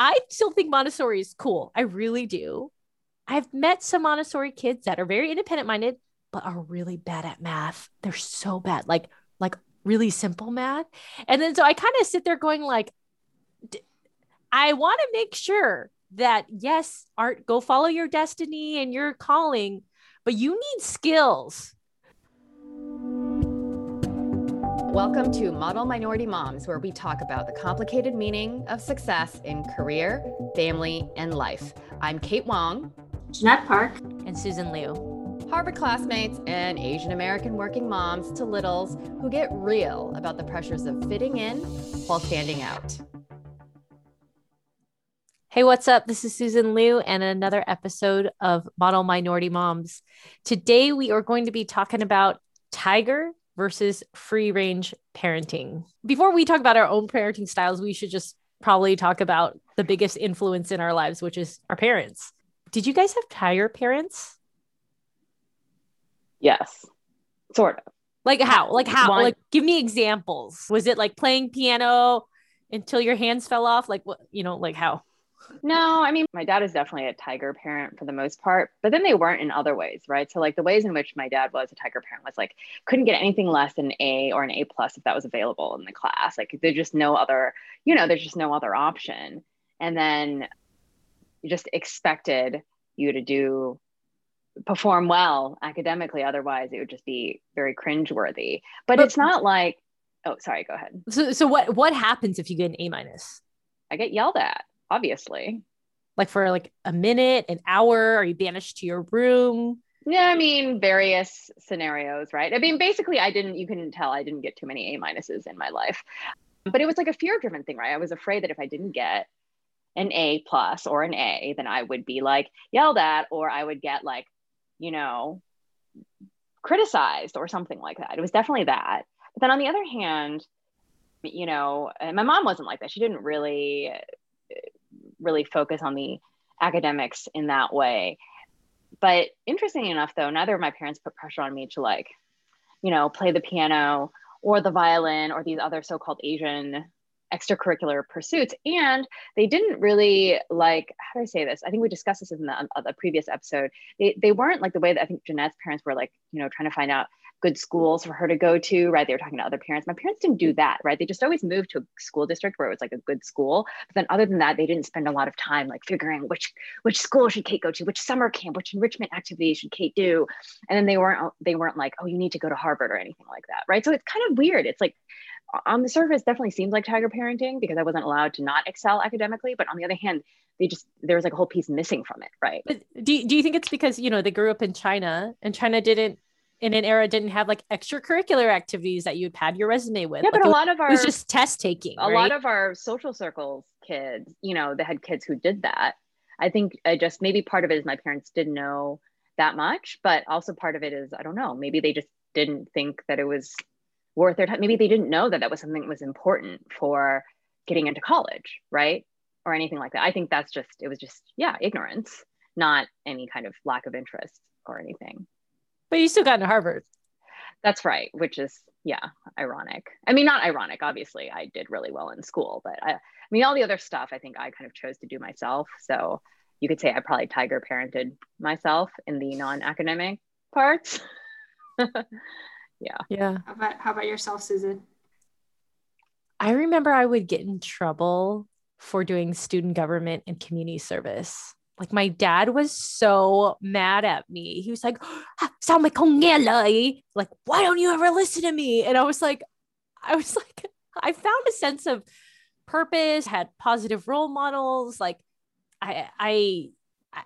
I still think Montessori is cool. I really do. I've met some Montessori kids that are very independent minded, but are really bad at math. They're so bad, like like really simple math. And then so I kind of sit there going like, I want to make sure that yes, art, go follow your destiny and your calling, but you need skills. Welcome to Model Minority Moms, where we talk about the complicated meaning of success in career, family, and life. I'm Kate Wong, Jeanette Park, and Susan Liu. Harvard classmates and Asian American working moms to littles who get real about the pressures of fitting in while standing out. Hey, what's up? This is Susan Liu and another episode of Model Minority Moms. Today, we are going to be talking about Tiger versus free range parenting. Before we talk about our own parenting styles, we should just probably talk about the biggest influence in our lives, which is our parents. Did you guys have tiger parents? Yes, sort of. Like how? Like how? One, like give me examples. Was it like playing piano until your hands fell off? Like what, you know, like how? No, I mean, my dad is definitely a tiger parent for the most part, but then they weren't in other ways, right? So, like, the ways in which my dad was a tiger parent was like, couldn't get anything less than an A or an A plus if that was available in the class. Like, there's just no other, you know, there's just no other option. And then you just expected you to do perform well academically. Otherwise, it would just be very cringeworthy. But, but it's not like, oh, sorry, go ahead. So, so what what happens if you get an A minus? I get yelled at obviously. Like for like a minute, an hour, are you banished to your room? Yeah, I mean, various scenarios, right? I mean, basically, I didn't, you can tell I didn't get too many A minuses in my life, but it was like a fear driven thing, right? I was afraid that if I didn't get an A plus or an A, then I would be like yelled at, or I would get like, you know, criticized or something like that. It was definitely that. But then on the other hand, you know, my mom wasn't like that. She didn't really really focus on the academics in that way. But interestingly enough, though, neither of my parents put pressure on me to like, you know, play the piano or the violin or these other so called Asian extracurricular pursuits. And they didn't really like, how do I say this? I think we discussed this in the, uh, the previous episode. They, they weren't like the way that I think Jeanette's parents were like, you know, trying to find out good schools for her to go to, right? They were talking to other parents. My parents didn't do that, right? They just always moved to a school district where it was like a good school. But then other than that, they didn't spend a lot of time like figuring which which school should Kate go to, which summer camp, which enrichment activities should Kate do. And then they weren't they weren't like, oh, you need to go to Harvard or anything like that, right? So it's kind of weird. It's like on the surface definitely seems like tiger parenting because I wasn't allowed to not excel academically. But on the other hand, they just there was like a whole piece missing from it, right? But do, do you think it's because you know they grew up in China and China didn't in an era didn't have like extracurricular activities that you'd pad your resume with. Yeah, like but a lot of our it was just test taking. A right? lot of our social circles kids, you know, they had kids who did that. I think I just maybe part of it is my parents didn't know that much, but also part of it is I don't know, maybe they just didn't think that it was worth their time. Maybe they didn't know that that was something that was important for getting into college, right? Or anything like that. I think that's just it was just yeah, ignorance, not any kind of lack of interest or anything. But you still got into Harvard. That's right, which is yeah, ironic. I mean, not ironic. Obviously, I did really well in school, but I, I mean, all the other stuff I think I kind of chose to do myself. So you could say I probably tiger parented myself in the non-academic parts. yeah. Yeah. How about how about yourself, Susan? I remember I would get in trouble for doing student government and community service. Like my dad was so mad at me. He was like, ah, sound like, eh. like why don't you ever listen to me? And I was like, I was like, I found a sense of purpose, had positive role models. Like I I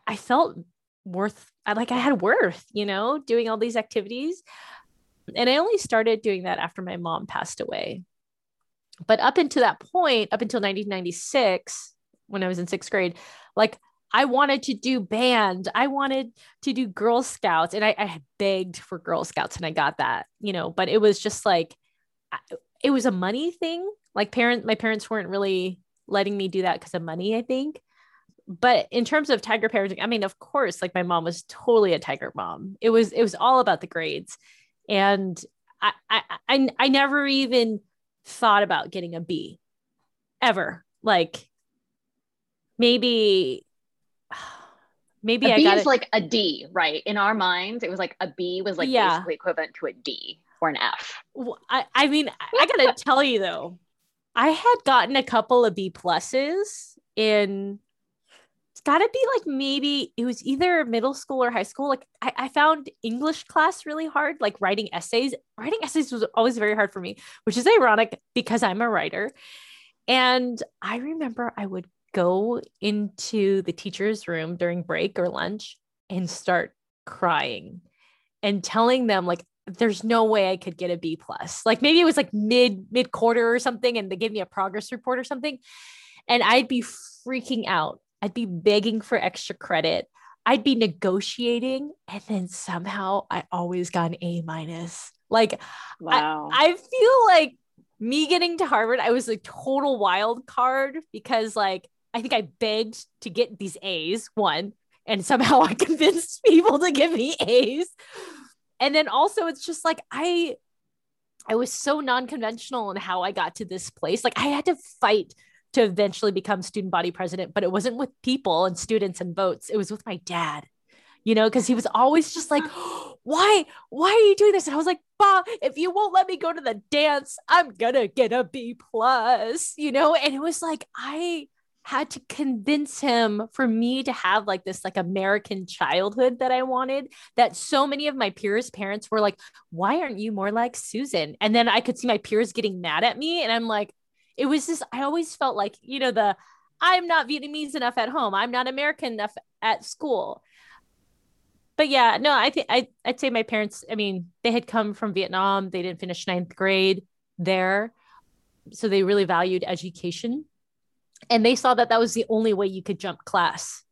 I felt worth I like I had worth, you know, doing all these activities. And I only started doing that after my mom passed away. But up until that point, up until 1996, when I was in sixth grade, like I wanted to do band. I wanted to do Girl Scouts. And I, I begged for Girl Scouts and I got that, you know, but it was just like, it was a money thing. Like parent, my parents weren't really letting me do that because of money, I think. But in terms of tiger parenting, I mean, of course, like my mom was totally a tiger mom. It was, it was all about the grades. And I, I, I, I never even thought about getting a B ever. Like maybe maybe a I B got is it. like a D, right? In our minds, it was like a B was like Yeah. basically equivalent to a D or an F. w- I, I mean, I I gotta tell you though, I had gotten a couple of B pluses in. It's gotta be like maybe it was either middle school or high school. Like I, I found English class really hard, like writing essays. Writing essays was always very hard for me, which is ironic because I'm a writer. And I remember I would go into the teacher's room during break or lunch and start crying and telling them like there's no way I could get a B plus. Like maybe it was like mid mid quarter or something, and they gave me a progress report or something, and I'd be freaking out. I'd be begging for extra credit. I'd be negotiating, and then somehow I always got an A minus. Like Wow. I feel like me getting to Harvard, I was a total wild card because like I think I begged to get these A's, one, and somehow I convinced people to give me A's. And then also it's just like I I was so non-conventional in how I got to this place. Like I had to fight to eventually become student body president, but it wasn't with people and students and votes. It was with my dad. You know, because he was always just like, why, why are you doing this? And I was like, Bah, if you won't let me go to the dance, I'm gonna get a B plus, you know? And it was like I had to convince him for me to have like this like American childhood that I wanted. That so many of my peers' parents were like, why aren't you more like Susan? And then I could see my peers getting mad at me. And I'm like, it was just, I always felt like, you know, the I'm not Vietnamese enough at home. I'm not American enough at school. But yeah, no, I think I I'd say my parents, I mean, they had come from Vietnam. They didn't finish ninth grade there. So they really valued education. And they saw that that was the only way you could jump class.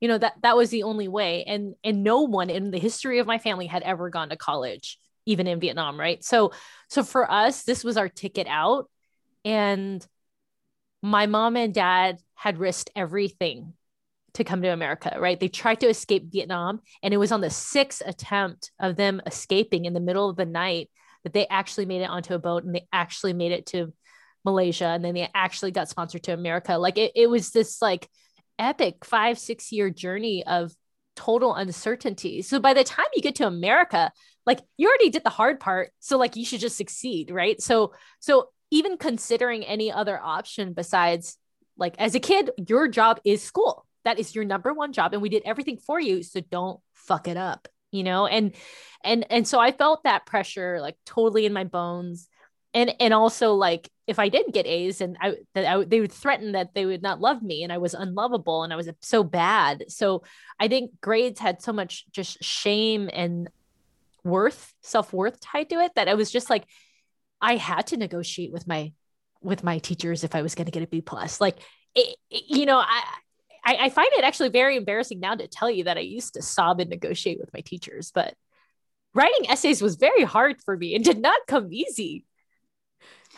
You know, that that was the only way. And and no one in the history of my family had ever gone to college, even in Vietnam, right? So so for us, this was our ticket out. And my mom and dad had risked everything to come to America, right? They tried to escape Vietnam, and it was on the sixth attempt of them escaping in the middle of the night that they actually made it onto a boat and they actually made it to Malaysia, and then they actually got sponsored to America. Like it, it was this like epic five, six year journey of total uncertainty. So by the time you get to America, like you already did the hard part. So like you should just succeed, right? So so even considering any other option besides like as a kid, your job is school. That is your number one job. And we did everything for you. So don't fuck it up, you know? And and and so I felt that pressure like totally in my bones. And and also like if I didn't get A's and I that I, they would threaten that they would not love me and I was unlovable and I was so bad. So I think grades had so much just shame and worth, self-worth tied to it that I was just like I had to negotiate with my with my teachers if I was going to get a B plus. Like, it, it- you know, I, I I find it actually very embarrassing now to tell you that I used to sob and negotiate with my teachers, but writing essays was very hard for me and did not come easy.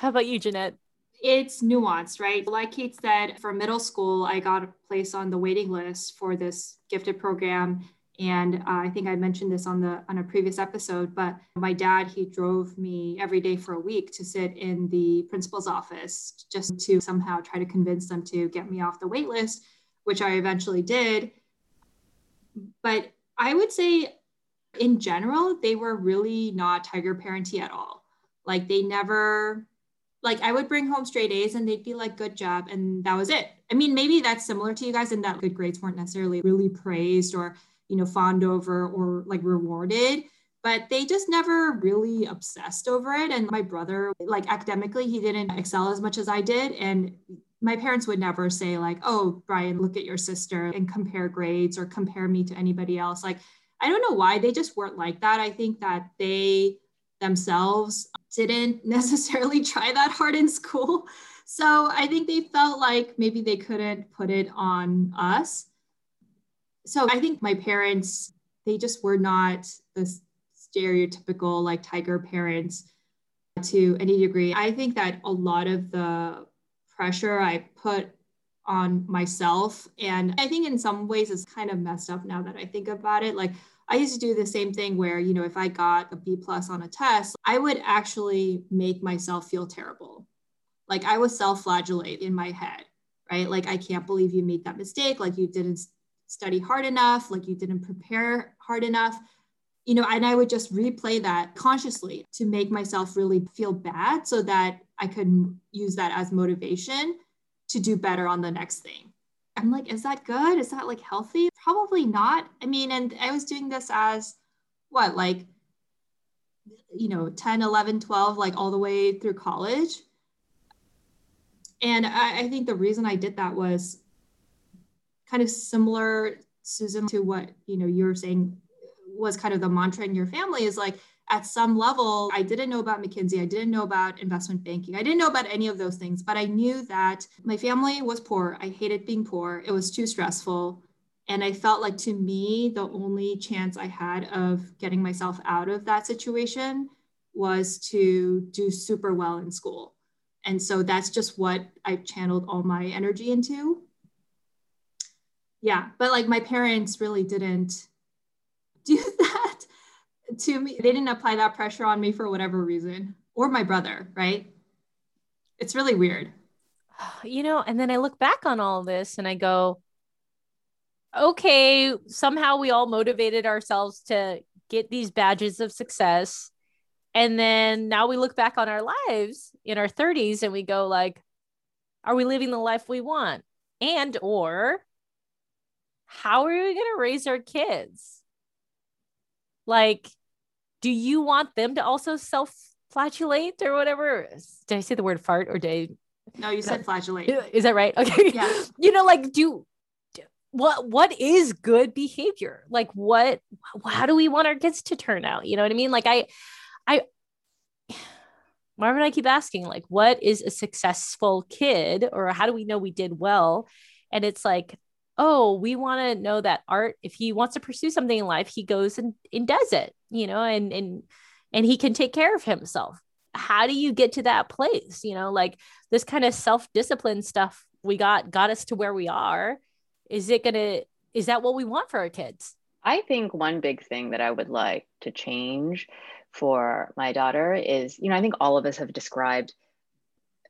How about you, Jeanette? It's nuanced, right? Like Kate said, for middle school, I got a place on the waiting list for this gifted program. And uh, I think I mentioned this on the on a previous episode, but my dad he drove me every day for a week to sit in the principal's office just to somehow try to convince them to get me off the wait list, which I eventually did. But I would say in general, they were really not tiger parenty at all. Like they never like I would bring home straight A's and they'd be like, good job. And that was it. I mean, maybe that's similar to you guys in that good grades weren't necessarily really praised or, you know, fawned over or like rewarded, but they just never really obsessed over it. And my brother, like academically, he didn't excel as much as I did. And my parents would never say, like, oh, Brian, look at your sister and compare grades or compare me to anybody else. Like, I don't know why they just weren't like that. I think that they themselves didn't necessarily try that hard in school. So I think they felt like maybe they couldn't put it on us. So I think my parents, they just were not the stereotypical like tiger parents to any degree. I think that a lot of the pressure I put on myself, and I think in some ways it's kind of messed up now that I think about it. Like I used to do the same thing where, you know, if I got a B plus on a test, I would actually make myself feel terrible. Like I would self flagellate in my head. right? Like, I can't believe you made that mistake. Like, you didn't study hard enough. Like, you didn't prepare hard enough. You know, and I would just replay that consciously to make myself really feel bad so that I could use that as motivation to do better on the next thing. I'm like, is that good? Is that like healthy? Probably not. I mean, and I was doing this as what, like, you know, 10, 11, 12, like all the way through college. And I, I think the reason I did that was kind of similar, Susan, to what, you know, you were saying was kind of the mantra in your family is like, at some level, I didn't know about McKinsey. I didn't know about investment banking. I didn't know about any of those things, but I knew that my family was poor. I hated being poor. It was too stressful. And I felt like to me, the only chance I had of getting myself out of that situation was to do super well in school. And so that's just what I channeled all my energy into. Yeah, but like my parents really didn't do that to me. They didn't apply that pressure on me for whatever reason, or my brother, right? It's really weird. You know, and then I look back on all this and I go, okay, somehow we all motivated ourselves to get these badges of success. And then now we look back on our lives in our 30s and we go like, are we living the life we want? And or how are we going to raise our kids? Like, do you want them to also self flagellate or whatever? Did I say the word fart or did I? No, you said flagellate. Is that right? Okay. Yeah. You know, like, do what what is good behavior? Like what how do we want our kids to turn out? You know what i mean? Like i i marvin i keep asking like what is a successful kid or how do we know we did well? And it's like oh we want to know that art if he wants to pursue something in life he goes and, and does it you know and and and he can take care of himself. How do you get to that place? You know like this kind of self-discipline stuff we got got us to where we are is it going to is that what we want for our kids? I think one big thing that i would like to change for my daughter is you know i think all of us have described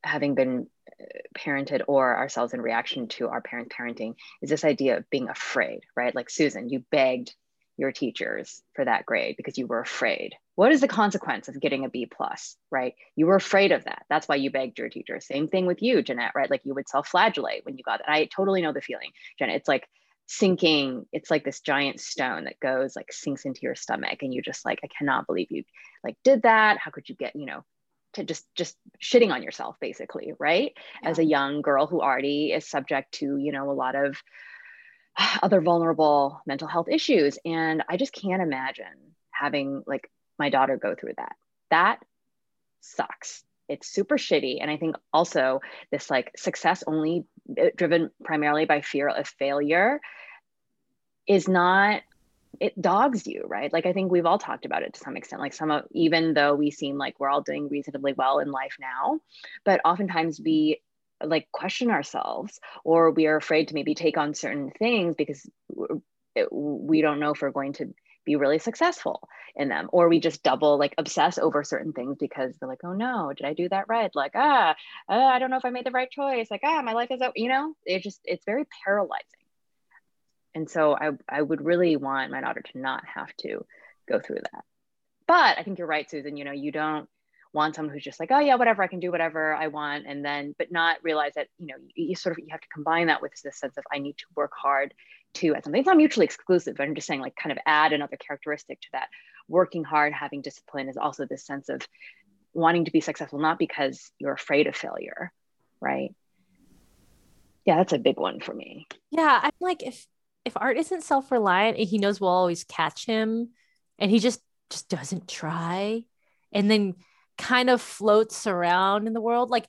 having been uh, parented or ourselves in reaction to our parent parenting is this idea of being afraid right? Like susan you begged your teachers for that grade because you were afraid. What is the consequence of getting a b plus right? You were afraid of that. That's why you begged your teacher. Same thing with you jeanette right? Like you would self-flagellate when you got it i totally know the feeling jeanette. It's like sinking it's like this giant stone that goes like sinks into your stomach and you just like i cannot believe you like did that. How could you get you know to just just shitting on yourself basically right? Yeah. as a young girl who already is subject to you know a lot of other vulnerable mental health issues and i just can't imagine having like my daughter go through that. That sucks. It's super shitty and i think also this like success only uh, driven primarily by fear of failure is not it dogs you right? Like i think we've all talked about it to some extent like some of even though we seem like we're all doing reasonably well in life now but oftentimes we like question ourselves or we are afraid to maybe take on certain things because we don't know if we're going to be really successful in them or we just double like obsess over certain things because they're like oh no did i do that right? Like ah uh, i don't know if i made the right choice. Like ah my life is you know? It just it's very paralyzing. And so I, I would really want my daughter to not have to go through that. But i think you're right susan you know you don't want someone who's just like, oh yeah, whatever, I can do whatever I want, and then but not realize that you know you, you, sort of you have to combine that with this sense of I need to work hard to at something. It's not mutually exclusive, but I'm just saying like kind of add another characteristic to that. Working hard, having discipline is also this sense of wanting to be successful, not because you're afraid of failure, right? Yeah, that's a big one for me. Yeah, I'm like if if art isn't self-reliant he knows we'll always catch him and he just just doesn't try and then kind of floats around in the world. Like,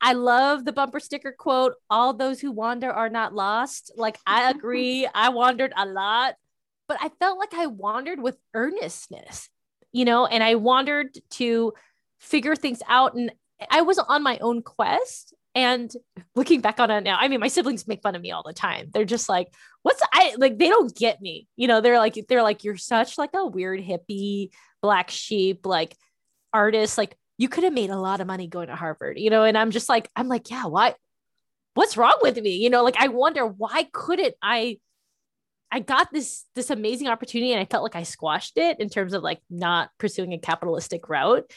I love the bumper sticker quote all those who wander are not lost. Like, I agree. I wandered a lot, but I felt like I wandered with earnestness, you know, and I wandered to figure things out. And I was on my own quest. And looking back on it now, I mean, my siblings make fun of me all the time. They're just like, what's I like, they don't get me. You know, they're like, they're like, you're such like a weird hippie black sheep. Like, artists like you could have made a lot of money going to harvard you know and i'm just like i'm like yeah why what's wrong with me? You know, like I wonder why couldn't I I got this this amazing opportunity and I felt like I squashed it in terms of like not pursuing a capitalistic route.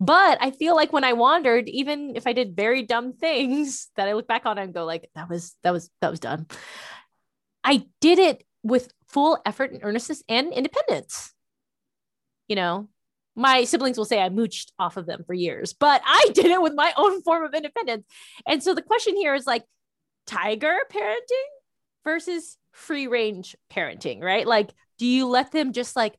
But I feel like when I wandered, even if I did very dumb things that I look back on and go like that was that was that was done. I did it with full effort and earnestness and independence. You know, my siblings will say I mooched off of them for years, but I did it with my own form of independence. And so the question here is like tiger parenting versus free range parenting, right? Like, do you let them just like,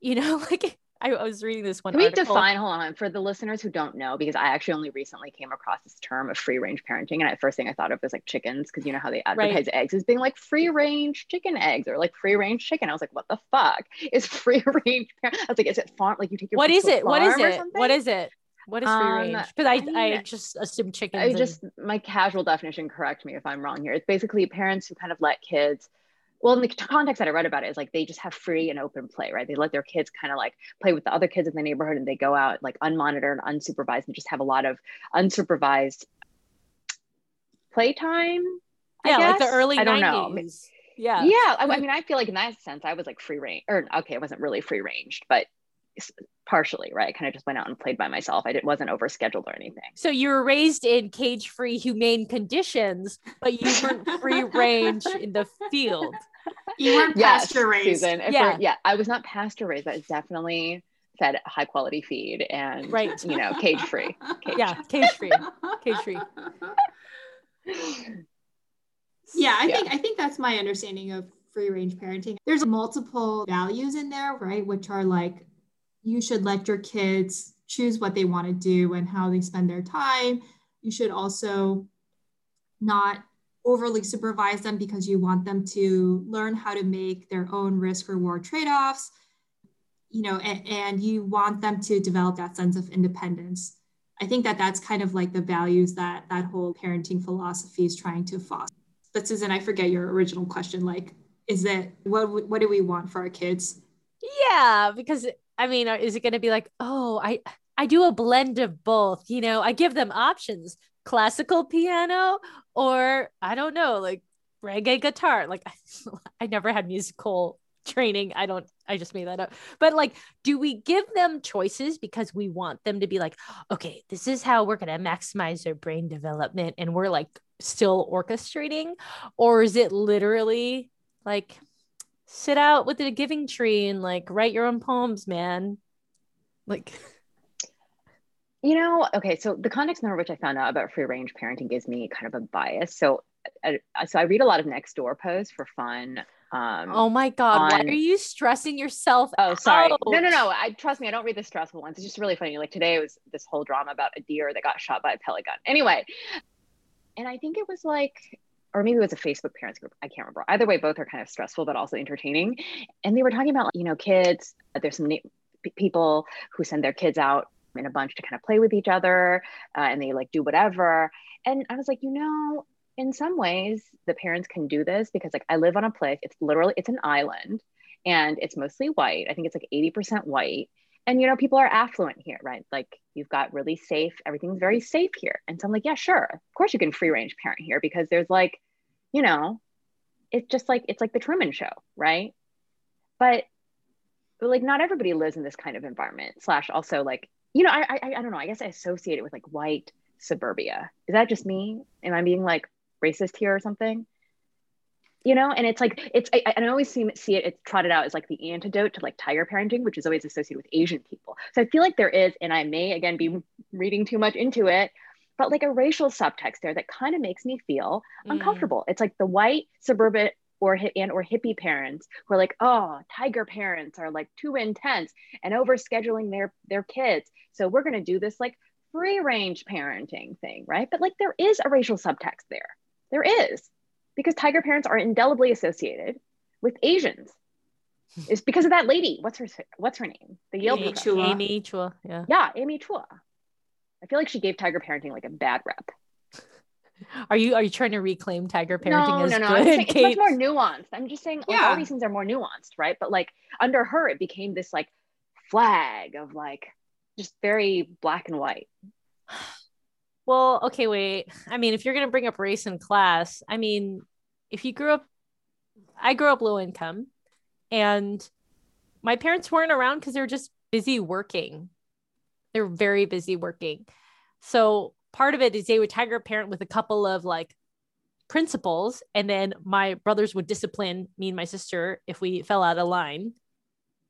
you know, like I, I was reading this one. Can we article. define? Hold on, for the listeners who don't know, because I actually only recently came across this term of free range parenting, and the first thing I thought of was like chickens, because you know how they advertise right. eggs as being like free range chicken eggs or like free range chicken. I was like, what the fuck is free range? I was like, is it farm? Like you take your what is it? What is it? What is it? What is free um, range? Because I, I, mean, I, just assume chickens. I and... just my casual definition. Correct me if I'm wrong here. It's basically parents who kind of let kids well in the context that i read about it is like they just have free and open play right? They let their kids kind of like play with the other kids in the neighborhood and they go out like unmonitored and unsupervised and just have a lot of unsupervised playtime yeah like the early I don't 90s. know yeah. Yeah I, I mean i feel like in that sense i was like free range or okay it wasn't really free ranged but partially right? I kind of just went out and played by myself. I didn't wasn't overscheduled or anything. So you were raised in cage free humane conditions but you weren't free range in the field. You weren't yes, pasture raised. Susan, yeah. yeah i was not pasture raised. But definitely fed high quality feed and right. you know cage free yeah cage free cage free yeah i yeah. think i think that's my understanding of free range parenting. There's multiple values in there right which are like you should let your kids choose what they want to do and how they spend their time. You should also not overly supervise them because you want them to learn how to make their own risk reward trade offs you know and, and, you want them to develop that sense of independence. I think that that's kind of like the values that that whole parenting philosophy is trying to foster. But susan i forget your original question like is it what what do we want for our kids? Yeah because I mean, is it going to be like, oh, I I do a blend of both, you know, I give them options, classical piano or I don't know, like reggae guitar. Like I, never had musical training. I don't I just made that up. But like do we give them choices because we want them to be like, okay, this is how we're going to maximize their brain development and we're like still orchestrating or is it literally like sit out with the giving tree and like write your own poems, man. Like, you know, okay. So the context number which I found out about free range parenting gives me kind of a bias. So, uh, so I read a lot of next door posts for fun. Um, oh my god, on... why are you stressing yourself? Oh, sorry. Out? No, no, no. I trust me. I don't read the stressful ones. It's just really funny. Like today, was this whole drama about a deer that got shot by a pellet gun. Anyway, and I think it was like or maybe it was a Facebook parents group. I can't remember. Either way, both are kind of stressful, but also entertaining. And they were talking about, you know, kids. There's some people who send their kids out in a bunch to kind of play with each other uh, and they like do whatever. And I was like, you know, in some ways, the parents can do this because like I live on a place, it's literally, it's an island and it's mostly white. I think it's like 80% white. And, you know, people are affluent here, right? Like you've got really safe, everything's very safe here. And so I'm like, yeah, sure. Of course you can free range parent here because there's like you know, it's just like it's like the Truman Show, right? But, but like not everybody lives in this kind of environment. Slash, also like you know, I, I I don't know. I guess I associate it with like white suburbia. Is that just me? Am I being like racist here or something? You know, and it's like it's I, I always see, see it it's trotted out as like the antidote to like tiger parenting, which is always associated with Asian people. So I feel like there is, and I may again be reading too much into it, but like a racial subtext there that kind of makes me feel mm. uncomfortable. It's like the white suburban or and or hippie parents who are like, oh, tiger parents are like too intense and over scheduling their their kids. So we're gonna do this like free range parenting thing, right? But like there is a racial subtext there. There is because tiger parents are indelibly associated with Asians. It's because of that lady. What's her What's her name? The Yale Amy Chua. Amy Chua. Yeah. Yeah, Amy Chua. I feel like she gave tiger parenting like a bad rep. Are you are you trying to reclaim tiger parenting no, as no, no. good? Saying, it's much more nuanced. I'm just saying like, yeah. all these things are more nuanced, right? But like under her, it became this like flag of like just very black and white. Well, okay, wait. I mean, if you're going to bring up race in class, I mean, if you grew up, I grew up low income and my parents weren't around because they were just busy working. They're very busy working. So part of it is they would tiger parent with a couple of like principles. And then my brothers would discipline me and my sister if we fell out of line.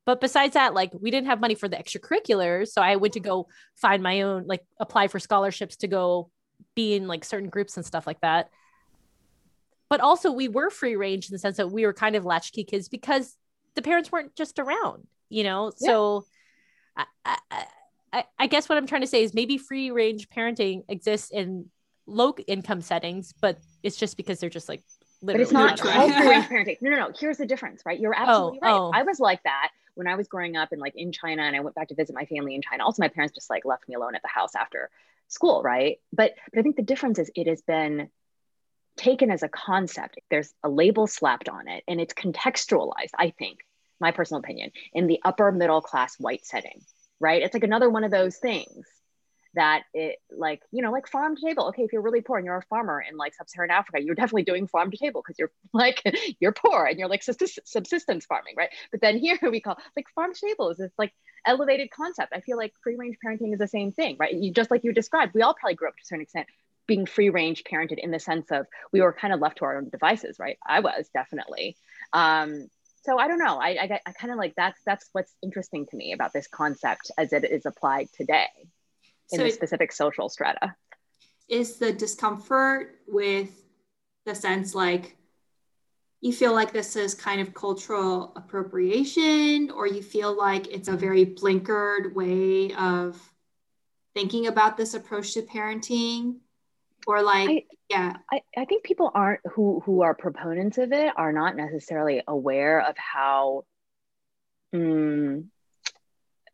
But besides that, like we didn't have money for the extracurriculars. So I went to go find my own, like apply for scholarships to go be in like certain groups and stuff like that. But also we were free range in the sense that we were kind of latchkey kids because the parents weren't just around, you know? Yeah. So I, I, I guess what I'm trying to say is maybe free range parenting exists in low income settings, but it's just because they're just like but it's not called free range parenting. No, no, no. Here's the difference, right? You're oh, absolutely oh, right. Oh. I was like that when I was growing up and like in China and I went back to visit my family in China. Also, my parents just like left me alone at the house after school, right? But but I think the difference is it has been taken as a concept. There's a label slapped on it and it's contextualized, I think, my personal opinion, in the upper middle class white setting, right? It's like another one of those things that it like you know like farm to table. Okay if you're really poor and you're a farmer in like sub-saharan africa you're definitely doing farm to table because you're like you're poor and you're like subsistence farming right? But then here we call like farm to table is this like elevated concept. I feel like free range parenting is the same thing right? You just like you described we all probably grew up to a certain extent being free range parented in the sense of we were kind of left to our own devices right? I was definitely. Um, so I don't know. I, I, I kind of like that's that's what's interesting to me about this concept as it is applied today in so the specific social strata. Is the discomfort with the sense like you feel like this is kind of cultural appropriation, or you feel like it's a mm-hmm. very blinkered way of thinking about this approach to parenting? Or like, I, yeah. I, I think people aren't who who are proponents of it are not necessarily aware of how mm,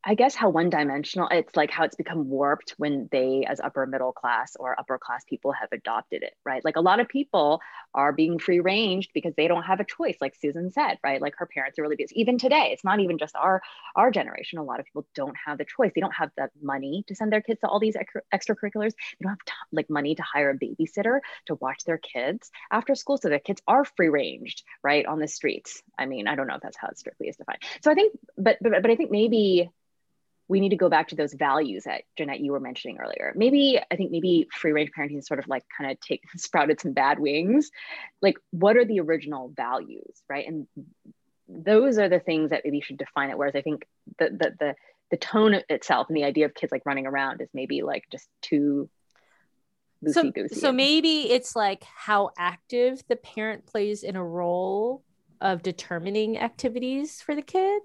I guess how one dimensional it's like how it's become warped when they, as upper middle class or upper class people, have adopted it, right? Like a lot of people are being free ranged because they don't have a choice, like Susan said, right? Like her parents are really busy. Even today, it's not even just our our generation. A lot of people don't have the choice. They don't have the money to send their kids to all these extracurriculars. They don't have t- like money to hire a babysitter to watch their kids after school, so their kids are free ranged, right, on the streets. I mean, I don't know if that's how it strictly is defined. So I think, but but but I think maybe we need to go back to those values that Jeanette you were mentioning earlier. Maybe I think maybe free range parenting sort of like kind of take sprouted some bad wings. Like what are the original values, right? And those are the things that maybe should define it. Whereas I think the the the the tone itself and the idea of kids like running around is maybe like just too so, so maybe it's like how active the parent plays in a role of determining activities for the kid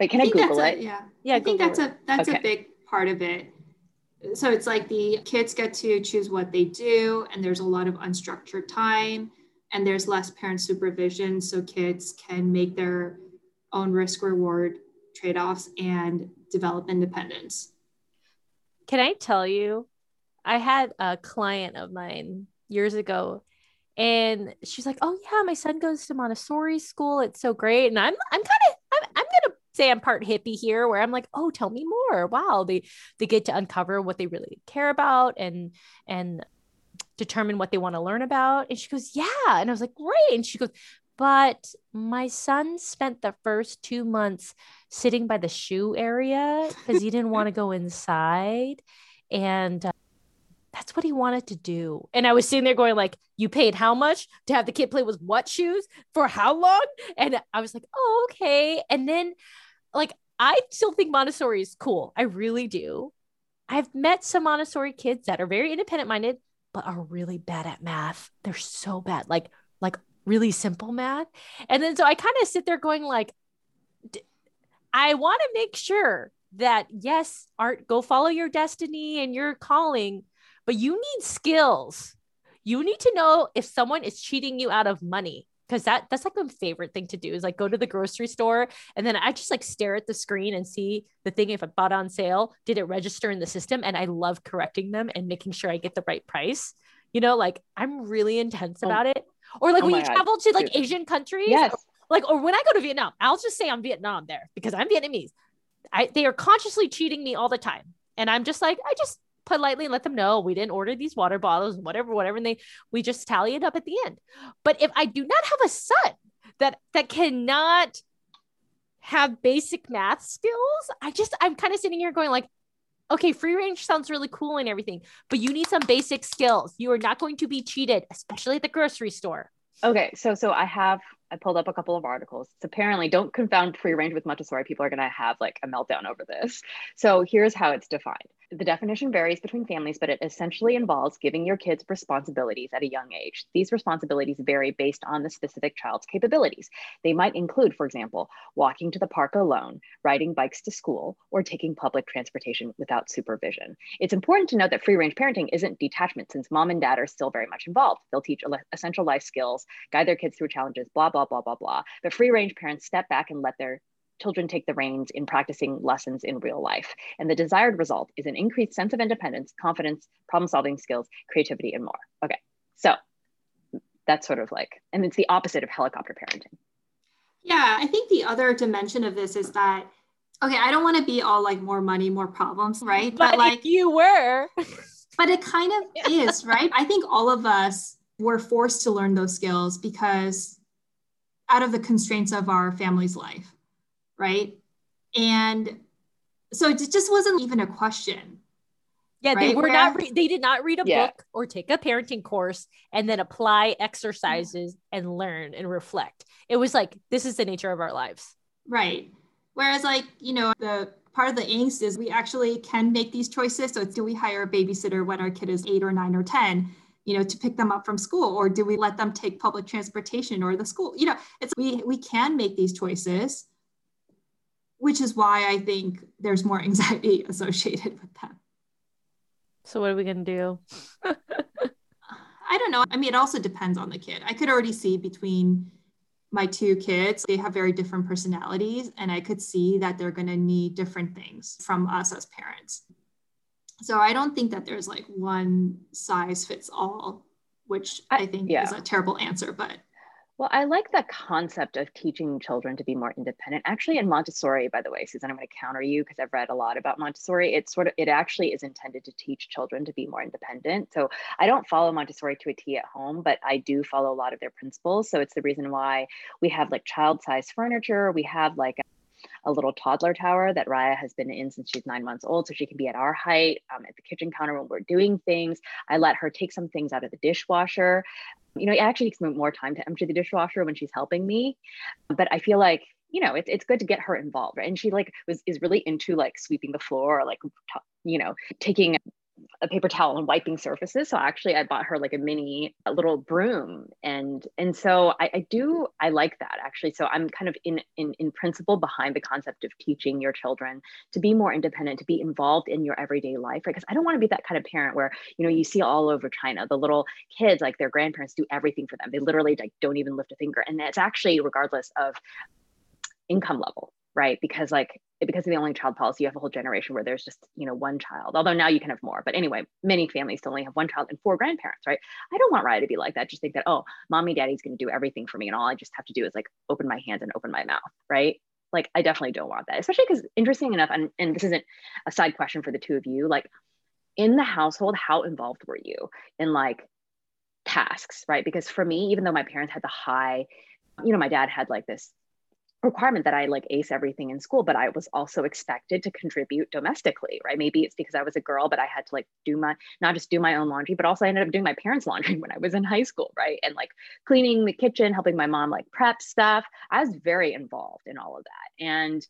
Wait, can I, I Google it? A, yeah. Yeah. I think that's it. a that's okay. a big part of it. So it's like the kids get to choose what they do, and there's a lot of unstructured time, and there's less parent supervision, so kids can make their own risk reward trade offs and develop independence. Can I tell you? I had a client of mine years ago and she's like, "Oh yeah, my son goes to Montessori school. It's so great." And I'm I'm kind of I'm, I'm gonna say I'm part hippie here, where I'm like, "Oh, tell me more." Wow, they they get to uncover what they really care about and and determine what they want to learn about. And she goes, "Yeah," and I was like, "Great." And she goes, but my son spent the first two months sitting by the shoe area because he didn't want to go inside. And uh, that's what he wanted to do. And I was sitting there going like, you paid how much to have the kid play with what shoes for how long? And I was like, oh, okay. And then like, I still think Montessori is cool. I really do. I've met some Montessori kids that are very independent minded, but are really bad at math. They're so bad, like, like really simple math. And then so I kind of sit there going like, I want to make sure that yes, art, go follow your destiny and your calling, but you need skills. You need to know if someone is cheating you out of money because that that's like my favorite thing to do is like go to the grocery store and then I just like stare at the screen and see the thing if I bought on sale, did it register in the system? And I love correcting them and making sure I get the right price. You know, like I'm really intense oh. about it. Or like oh when you God. travel to like Dude. Asian countries, yes. Or, like or when I go to Vietnam, I'll just say I'm Vietnam there because I'm Vietnamese. I they are consciously cheating me all the time. And I'm just like, I just politely let them know we didn't order these water bottles, whatever, whatever. And they we just tally it up at the end. But if I do not have a son that that cannot have basic math skills, I just I'm kind of sitting here going like, okay, free range sounds really cool and everything, but you need some basic skills. You are not going to be cheated, especially at the grocery store. Okay, so so I have I pulled up a couple of articles. It's apparently don't confound free range with Montessori. People are going to have like a meltdown over this. So here's how it's defined. The definition varies between families, but it essentially involves giving your kids responsibilities at a young age. These responsibilities vary based on the specific child's capabilities. They might include, for example, walking to the park alone, riding bikes to school, or taking public transportation without supervision. It's important to note that free range parenting isn't detachment since mom and dad are still very much involved. They'll teach essential life skills, guide their kids through challenges, blah, blah, blah, blah, blah. But free range parents step back and let their children take the reins in practicing lessons in real life. And the desired result is an increased sense of independence, confidence, problem solving skills, creativity, and more. Okay, so that's sort of like, and it's the opposite of helicopter parenting. Yeah, I think the other dimension of this is that, okay, I don't want to be all like more money, more problems, right? But, but like you were. but it kind of yeah. is, right? I think all of us were forced to learn those skills because out of the constraints of our family's life right? And so it just wasn't even a question. Yeah, right? they were Where, not. Re- they did not read a yeah. book or take a parenting course and then apply exercises and learn and reflect. It was like this is the nature of our lives. Right. Whereas, like you know, the part of the angst is we actually can make these choices. So, do we hire a babysitter when our kid is eight or nine or ten? You know to pick them up from school or do we let them take public transportation or the school you know it's we we can make these choices which is why I think there's more anxiety associated with them. So, what are we going to do? I don't know. I mean, it also depends on the kid. I could already see between my two kids, they have very different personalities, and I could see that they're going to need different things from us as parents. So, I don't think that there's like one size fits all, which I, think yeah. is a terrible answer, but well, I like the concept of teaching children to be more independent. Actually, in Montessori, by the way, Susan, I'm going to counter you because I've read a lot about Montessori. It sort of, it actually is intended to teach children to be more independent. So I don't follow Montessori to a T at home, but I do follow a lot of their principles. So it's the reason why we have like child sized furniture. We have like a little toddler tower that Raya has been in since she's nine months old. So she can be at our height um, at the kitchen counter when we're doing things. I let her take some things out of the dishwasher you know, it actually takes me more time to empty the dishwasher when she's helping me. But I feel like, you know, it's, it's good to get her involved. Right? And she like was is really into like sweeping the floor or like, you know, taking a paper towel and wiping surfaces. So actually, I bought her like a mini a little broom, and and so I, I, do I like that actually. So I'm kind of in in in principle behind the concept of teaching your children to be more independent, to be involved in your everyday life, right? Because I don't want to be that kind of parent where you know you see all over China the little kids like their grandparents do everything for them. They literally like don't even lift a finger, and it's actually regardless of income level right? Because like because of the only child policy you have a whole generation where there's just you know one child although now you can have more. But anyway many families still only have one child and four grandparents right? I don't want raya to be like that just think that oh mommy daddy's going to do everything for me and all i just have to do is like open my hands and open my mouth right? Like i definitely don't want that especially because interesting enough and, and this isn't a side question for the two of you like in the household how involved were you in like tasks right? Because for me even though my parents had the high you know my dad had like this requirement that I like ace everything in school, but I was also expected to contribute domestically, right? Maybe it's because I was a girl, but I had to like do my not just do my own laundry, but also I ended up doing my parents' laundry when I was in high school, right? And like cleaning the kitchen, helping my mom like prep stuff. I was very involved in all of that. And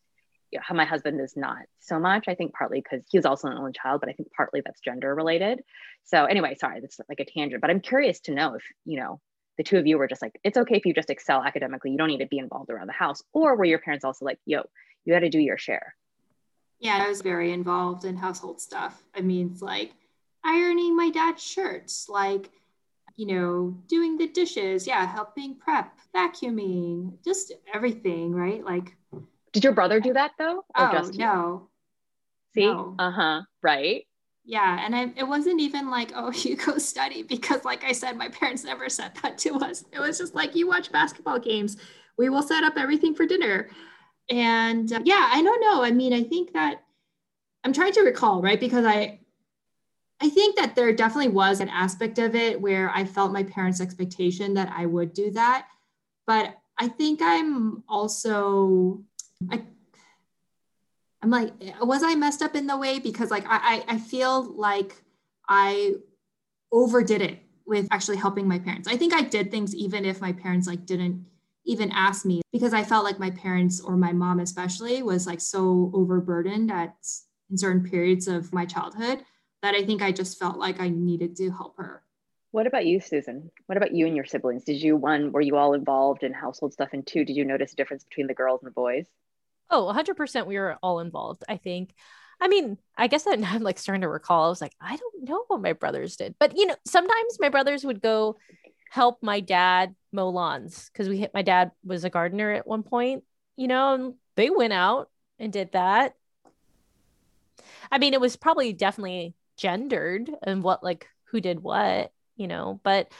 you know, my husband is not so much. I think partly because he was also an only child, but I think partly that's gender related. So anyway, sorry, that's like a tangent, but I'm curious to know if, you know, the two of you were just like, it's okay if you just excel academically. You don't need to be involved around the house. Or were your parents also like, yo, you got to do your share? Yeah, I was very involved in household stuff. I mean, it's like ironing my dad's shirts, like, you know, doing the dishes. Yeah, helping prep, vacuuming, just everything, right? Like, did your brother do that though? oh, just no. See? No. Uh huh. Right yeah and I, it wasn't even like oh you go study because like i said my parents never said that to us. It was just like you watch basketball games. We will set up everything for dinner. And uh, yeah i don't know. I mean i think that i'm trying to recall right? Because i I think that there definitely was an aspect of it where I felt my parents' expectation that I would do that. But I think I'm also I I'm like, was I messed up in the way? Because like I I feel like I overdid it with actually helping my parents. I think I did things even if my parents like didn't even ask me because I felt like my parents or my mom especially was like so overburdened at in certain periods of my childhood that I think I just felt like I needed to help her. What about you, Susan? What about you and your siblings? Did you one were you all involved in household stuff and two did you notice a difference between the girls and the boys? Oh, 100% we were all involved, I think. I mean, I guess that I'm like starting to recall. I was like, I don't know what my brothers did. But you know, sometimes my brothers would go help my dad mow lawns because we hit my dad was a gardener at one point, you know, and they went out and did that. I mean, it was probably definitely gendered and what like who did what, you know, but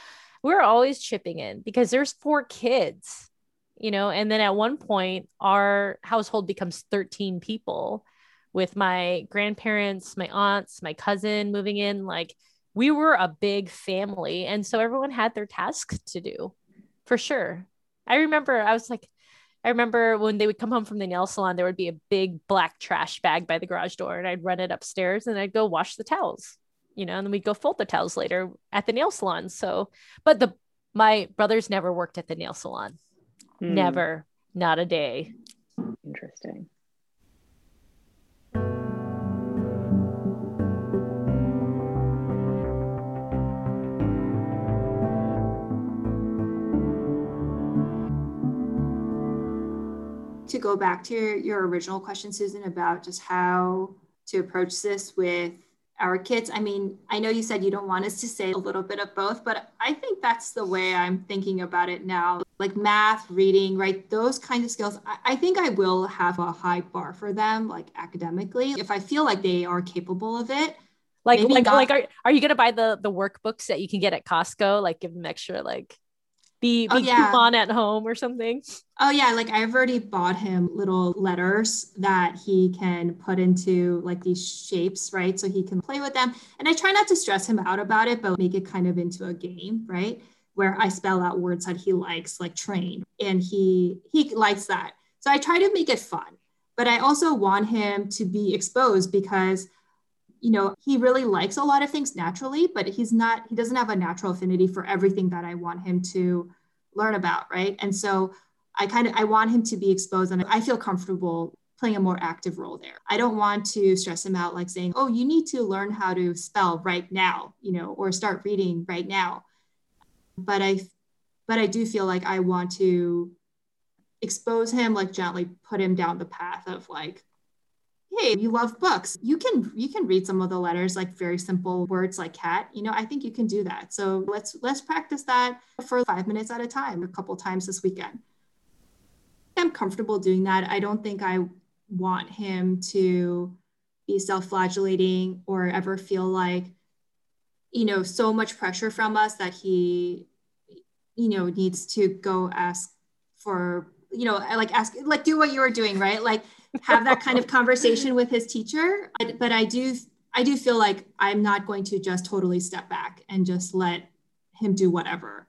we are always chipping in because there's four kids, you know, and then at one point our household becomes 13 people with my grandparents, my aunts, my cousin moving in like we were a big family and so everyone had their tasks to do for sure. I remember I was like I remember when they would come home from the nail salon, there would be a big black trash bag by the garage door, and I'd run it upstairs and I'd go wash the towels, you know, and then we'd go fold the towels later at the nail salon. So, but the my brothers never worked at the nail salon, hmm. never, not a day. Interesting. to go back to your, your original question, Susan, about just how to approach this with our kids. I mean, I know you said you don't want us to say a little bit of both, but I think that's the way I'm thinking about it now. Like math, reading, right? Those kinds of skills. I, I, think I will have a high bar for them, like academically, if I feel like they are capable of it. Like, like, not- like, are, are you gonna buy the the workbooks that you can get at Costco? Like, give them extra like be, oh, be oh, yeah. Kumon at home or something. Oh yeah, like I've already bought him little letters that he can put into like these shapes, right? So he can play with them. And I try not to stress him out about it, but make it kind of into a game, right? Where I spell out words that he likes, like train, and he he likes that. So I try to make it fun, but I also want him to be exposed because you know, he really likes a lot of things naturally, but he's not, he doesn't have a natural affinity for everything that I want him to learn about. Right. And so I kind of, I want him to be exposed and I feel comfortable playing a more active role there. I don't want to stress him out like saying, oh, you need to learn how to spell right now, you know, or start reading right now. But I, but I do feel like I want to expose him, like gently put him down the path of like, hey you love books. You can you can read some of the letters like very simple words like cat. You know i think you can do that. So let's let's practice that for five minutes at a time a couple times this weekend. I'm comfortable doing that. I don't think i want him to be self-flagellating or ever feel like you know so much pressure from us that he you know needs to go ask for you know like ask like do what you were doing right like have that kind of conversation with his teacher. But I do I do feel like I'm not going to just totally step back and just let him do whatever.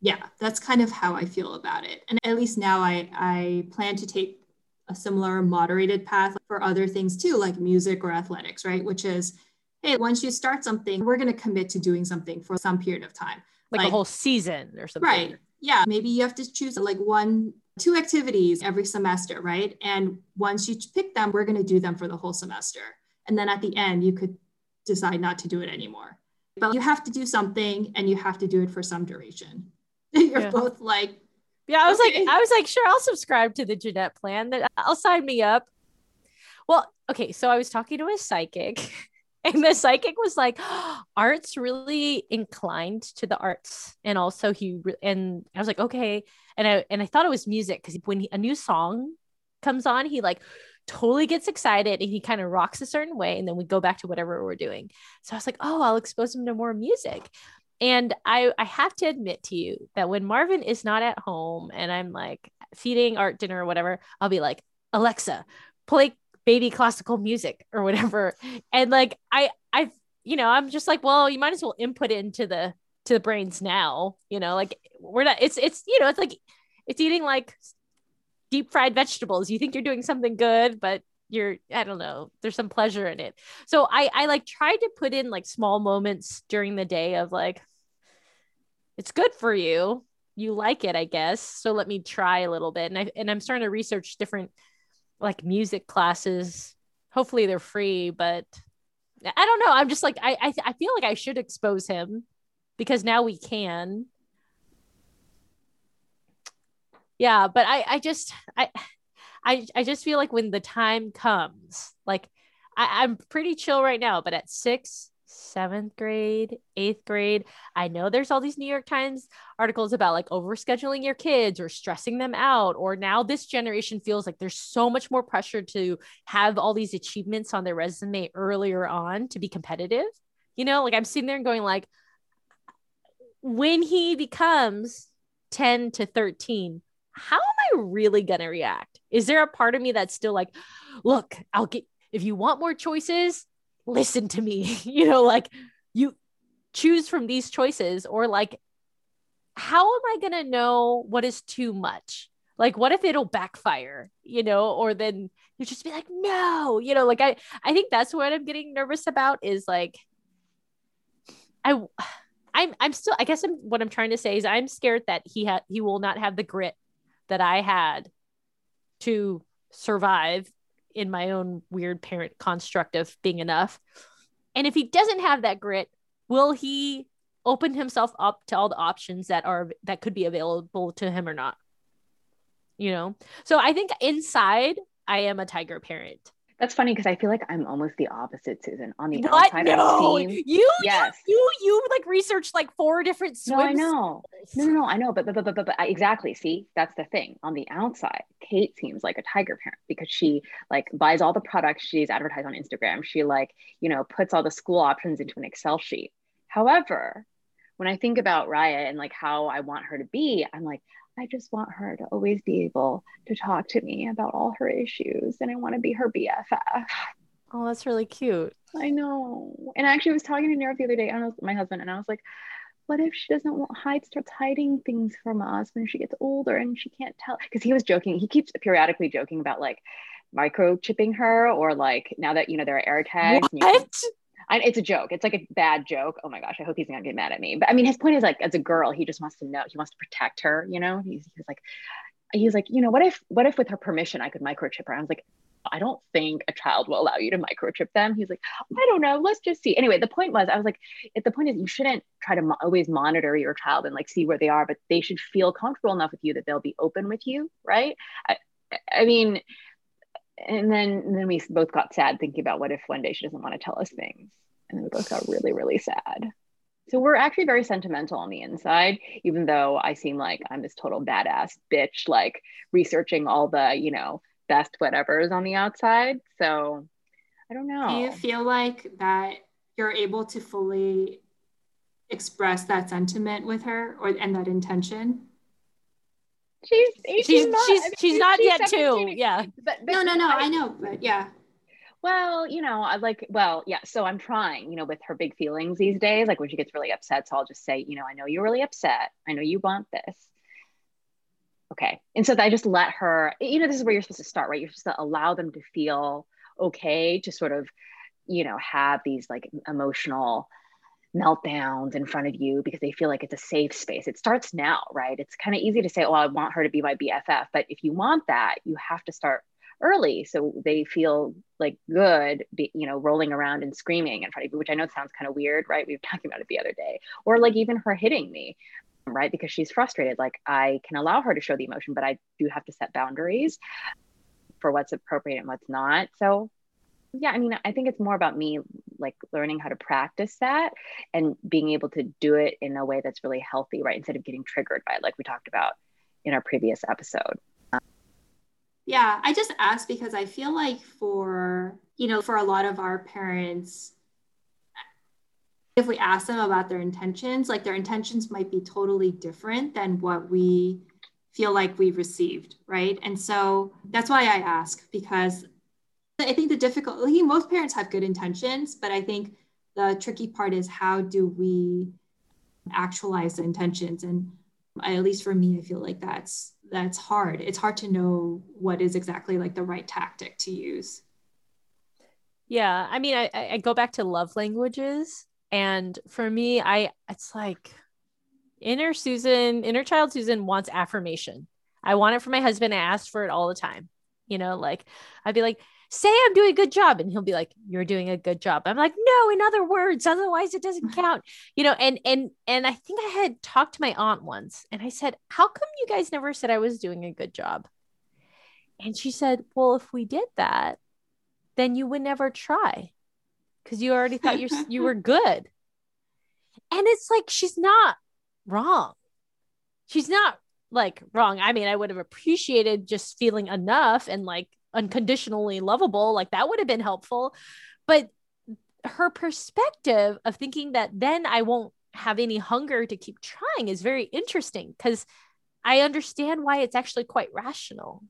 Yeah, that's kind of how I feel about it. And at least now I, I plan to take a similar moderated path for other things too, like music or athletics, right? Which is, hey, once you start something, we're going to commit to doing something for some period of time. Like, like a whole season or something. Right. Yeah. Maybe you have to choose like one two activities every semester, right? And once you pick them, we're going to do them for the whole semester. And then at the end, you could decide not to do it anymore. But you have to do something and you have to do it for some duration. You're yeah. both like, yeah, I was okay. like, I was like, sure, I'll subscribe to the Jeanette plan. That I'll sign me up. Well, okay, so I was talking to a psychic and the psychic was like oh, art's really inclined to the arts. And also he re- and i was like okay. And i and i thought it was music because when he, a new song comes on he like totally gets excited and he kind of rocks a certain way and then we go back to whatever we're doing. So i was like oh i'll expose him to more music. And i i have to admit to you that when marvin is not at home and i'm like feeding art dinner or whatever i'll be like alexa play baby classical music or whatever. And like I I you know, I'm just like, well, you might as well input it into the to the brains now, you know, like we're not it's it's you know, it's like it's eating like deep fried vegetables. You think you're doing something good, but you're I don't know, there's some pleasure in it. So I I like tried to put in like small moments during the day of like it's good for you. You like it, I guess. So let me try a little bit. And I and I'm starting to research different like music classes. Hopefully they're free, but I don't know. I'm just like I I, I feel like I should expose him because now we can. Yeah, but I I just I I I just feel like when the time comes, like I, I'm pretty chill right now, but at six, seventh grade, eighth grade. I know there's all these New York Times articles about like overscheduling your kids or stressing them out. Or now this generation feels like there's so much more pressure to have all these achievements on their resume earlier on to be competitive. You know, like I'm sitting there and going like, when he becomes 10 to 13, how am I really going to react? Is there a part of me that's still like, look, I'll get, if you want more choices, listen to me you know like you choose from these choices or like how am i going to know what is too much? Like what if it'll backfire you know or then you just be like no you know like i i think that's what i'm getting nervous about is like i i'm i'm still i guess I'm, what i'm trying to say is i'm scared that he had he will not have the grit that i had to survive in my own weird parent construct of being enough. And if he doesn't have that grit, will he open himself up to all the options that are that could be available to him or not? You know? So I think inside I am a tiger parent. That's funny because I feel like I'm almost the opposite, Susan. On the what? outside, no, you, yes, you, you, like researched like four different swims. No, I know. No, no, no, I know. But, but, but, but, but, but exactly. See, that's the thing. On the outside, Kate seems like a tiger parent because she like buys all the products she's advertised on Instagram. She like, you know, puts all the school options into an Excel sheet. However, when I think about Raya and like how I want her to be, I'm like, I just want her to always be able to talk to me about all her issues and I want to be her BFF. Oh, that's really cute. I know. And I actually was talking to Nira the other day, I was my husband, and I was like, what if she doesn't want hide starts hiding things from us when she gets older and she can't tell because he was joking he keeps periodically joking about like microchipping her or like now that you know there are air tags what? And it's a joke. It's like a bad joke. Oh my gosh, I hope he's not gonna get mad at me. But I mean, his point is like, as a girl, he just wants to know. He wants to protect her. You know, he's, he's like, he's like, you know, what if, what if with her permission, I could microchip her? I was like, I don't think a child will allow you to microchip them. He's like, I don't know. Let's just see. Anyway, the point was, I was like, if the point is, you shouldn't try to mo- always monitor your child and like see where they are, but they should feel comfortable enough with you that they'll be open with you, right? I, I mean, and then and then we both got sad thinking about what if one day she doesn't want to tell us things. And then we both got really really sad. So we're actually very sentimental on the inside even though i seem like i'm this total badass bitch like researching all the you know best whatever's on the outside. So i don't know Do you feel like that you're able to fully express that sentiment with her or and that intention? She's She's months. she's I mean, she's not yet 17. too. Yeah. but, but No, no, no. I- I know, but yeah. Well, you know, I like, well, yeah. So I'm trying, you know, with her big feelings these days, like when she gets really upset. So I'll just say, you know, I know you're really upset. I know you want this. Okay. And so I just let her, you know, this is where you're supposed to start, right? You're supposed to allow them to feel okay to sort of, you know, have these like emotional meltdowns in front of you because they feel like it's a safe space. It starts now, right? It's kind of easy to say, oh, I want her to be my BFF. But if you want that, you have to start early so they feel like good be, you know rolling around and screaming in front of you which i know sounds kind of weird right we were talking about it the other day or like even her hitting me right because she's frustrated like i can allow her to show the emotion but i do have to set boundaries for what's appropriate and what's not so yeah i mean i think it's more about me like learning how to practice that and being able to do it in a way that's really healthy right instead of getting triggered by it like we talked about in our previous episode Yeah, I just asked because I feel like for, you know, for a lot of our parents, if we ask them about their intentions, like their intentions might be totally different than what we feel like we received, right? And so that's why I ask because I think the difficulty, most parents have good intentions, but I think the tricky part is how do we actualize the intentions? And at least for me, I feel like that's that's hard. It's hard to know what is exactly like the right tactic to use. Yeah, I mean, I, I go back to love languages, and for me, I it's like inner Susan, inner child Susan wants affirmation. I want it for my husband. I ask for it all the time. You know, like I'd be like, say I'm doing a good job. And he'll be like, you're doing a good job. I'm like, no, in other words, otherwise it doesn't count. You know, and and and I think I had talked to my aunt once and I said, How come you guys never said I was doing a good job? And she said, Well, if we did that, then you would never try because you already thought you you were good. And it's like she's not wrong. She's not like wrong. I mean, I would have appreciated just feeling enough and like unconditionally lovable like that would have been helpful. But her perspective of thinking that then i won't have any hunger to keep trying is very interesting because i understand why it's actually quite rational.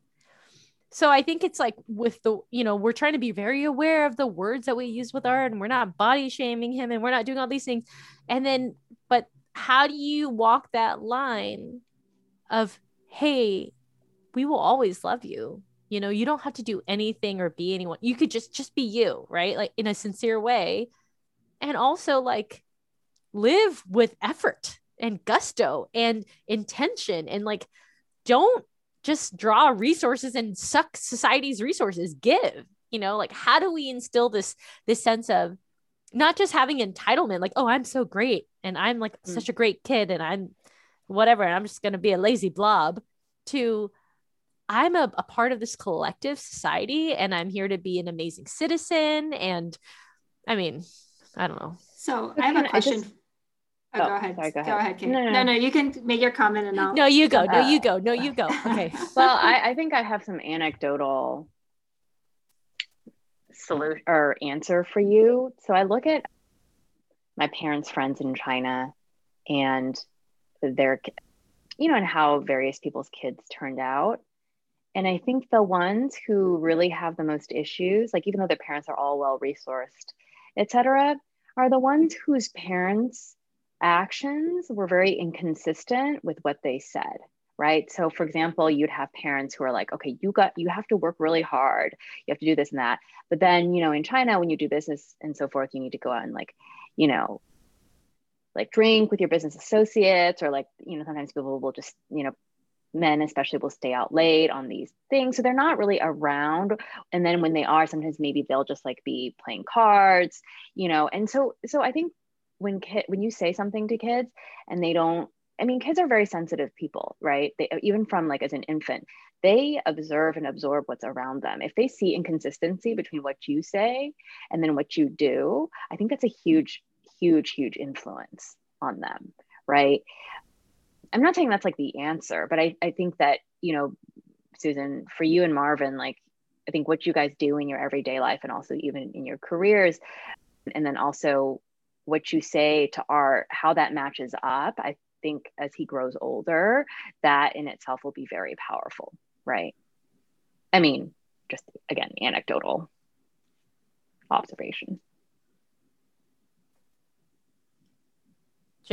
So i think it's like with the you know we're trying to be very aware of the words that we use with art and we're not body shaming him and we're not doing all these things. And then but how do you walk that line of hey we will always love you you know you don't have to do anything or be anyone. You could just just be you right? Like in a sincere way. And also like live with effort and gusto and intention and like don't just draw resources and suck society's resources. Give you know? Like how do we instill this this sense of not just having entitlement like oh i'm so great and i'm like mm. such a great kid and i'm whatever and i'm just going to be a lazy blob to I'm a, a part of this collective society and I'm here to be an amazing citizen. And I mean, I don't know. So I have a question. Just, oh, oh, go ahead. Sorry, go ahead. Go ahead, Kate. No no, no, no, You can make your comment and I'll. No, you go. No, you uh, go. No, you go. Okay. well, I, I think I have some anecdotal solution or answer for you. So I look at my parents' friends in China and their, you know, and how various people's kids turned out. And I think the ones who really have the most issues, like even though their parents are all well resourced, etc., are the ones whose parents' actions were very inconsistent with what they said right so for example you'd have parents who are like okay you got you have to work really hard you have to do this and that but then you know in china when you do business and so forth you need to go out and like you know like drink with your business associates or like you know sometimes people will just you know men especially will stay out late on these things. So they're not really around. And then when they are sometimes maybe they'll just like be playing cards you know? And so so i think when kid when you say something to kids and they don't i mean kids are very sensitive people right? They even from like as an infant they observe and absorb what's around them. If they see inconsistency between what you say and then what you do i think that's a huge huge huge influence on them right I'm not saying that's like the answer, but I, I think that, you know, Susan, for you and Marvin, like, I think what you guys do in your everyday life and also even in your careers, and then also what you say to art, how that matches up, I think as he grows older, that in itself will be very powerful, right? I mean, just again, anecdotal observation.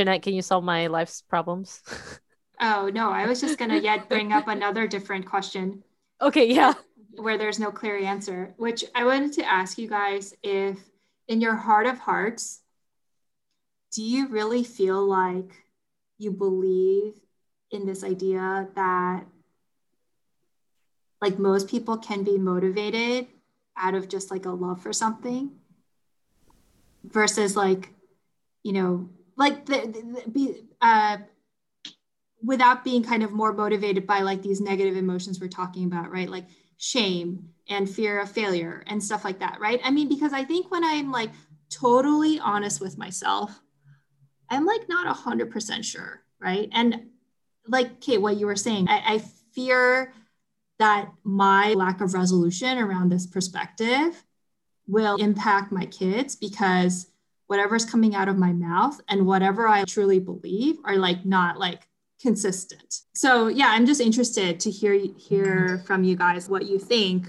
Jeanette, can you solve my life's problems? oh no, I was just gonna yet bring up another different question. Okay, yeah. Where there's no clear answer, which I wanted to ask you guys if in your heart of hearts, do you really feel like you believe in this idea that like most people can be motivated out of just like a love for something versus like you know like the, the, be uh, without being kind of more motivated by like these negative emotions we're talking about, right? Like shame and fear of failure and stuff like that, right? I mean, because I think when I'm like totally honest with myself, I'm like not a hundred percent sure, right? And like Kate, what you were saying, I, I fear that my lack of resolution around this perspective will impact my kids because whatever's coming out of my mouth and whatever I truly believe are like not like consistent. So yeah, I'm just interested to hear hear mm-hmm. from you guys what you think.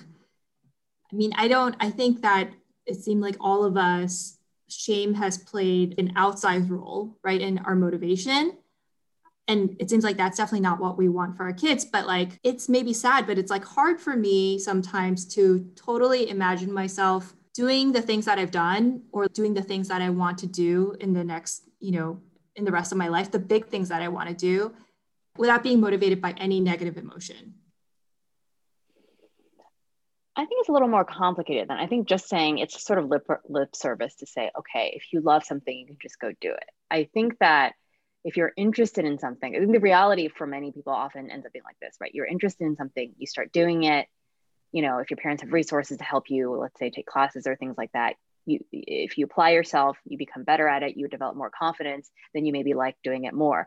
I mean, I don't, I think that it seemed like all of us, shame has played an outsized role, right, in our motivation. And it seems like that's definitely not what we want for our kids, but like it's maybe sad, but it's like hard for me sometimes to totally imagine myself doing the things that I've done or doing the things that I want to do in the next, you know, in the rest of my life, the big things that I want to do without being motivated by any negative emotion. I think it's a little more complicated than I think just saying it's sort of lip, lip service to say, okay, if you love something, you can just go do it. I think that if you're interested in something, I think the reality for many people often ends up being like this, right? You're interested in something, you start doing it. You know, if your parents have resources to help you, let's say take classes or things like that, you if you apply yourself, you become better at it, you develop more confidence, then you maybe like doing it more.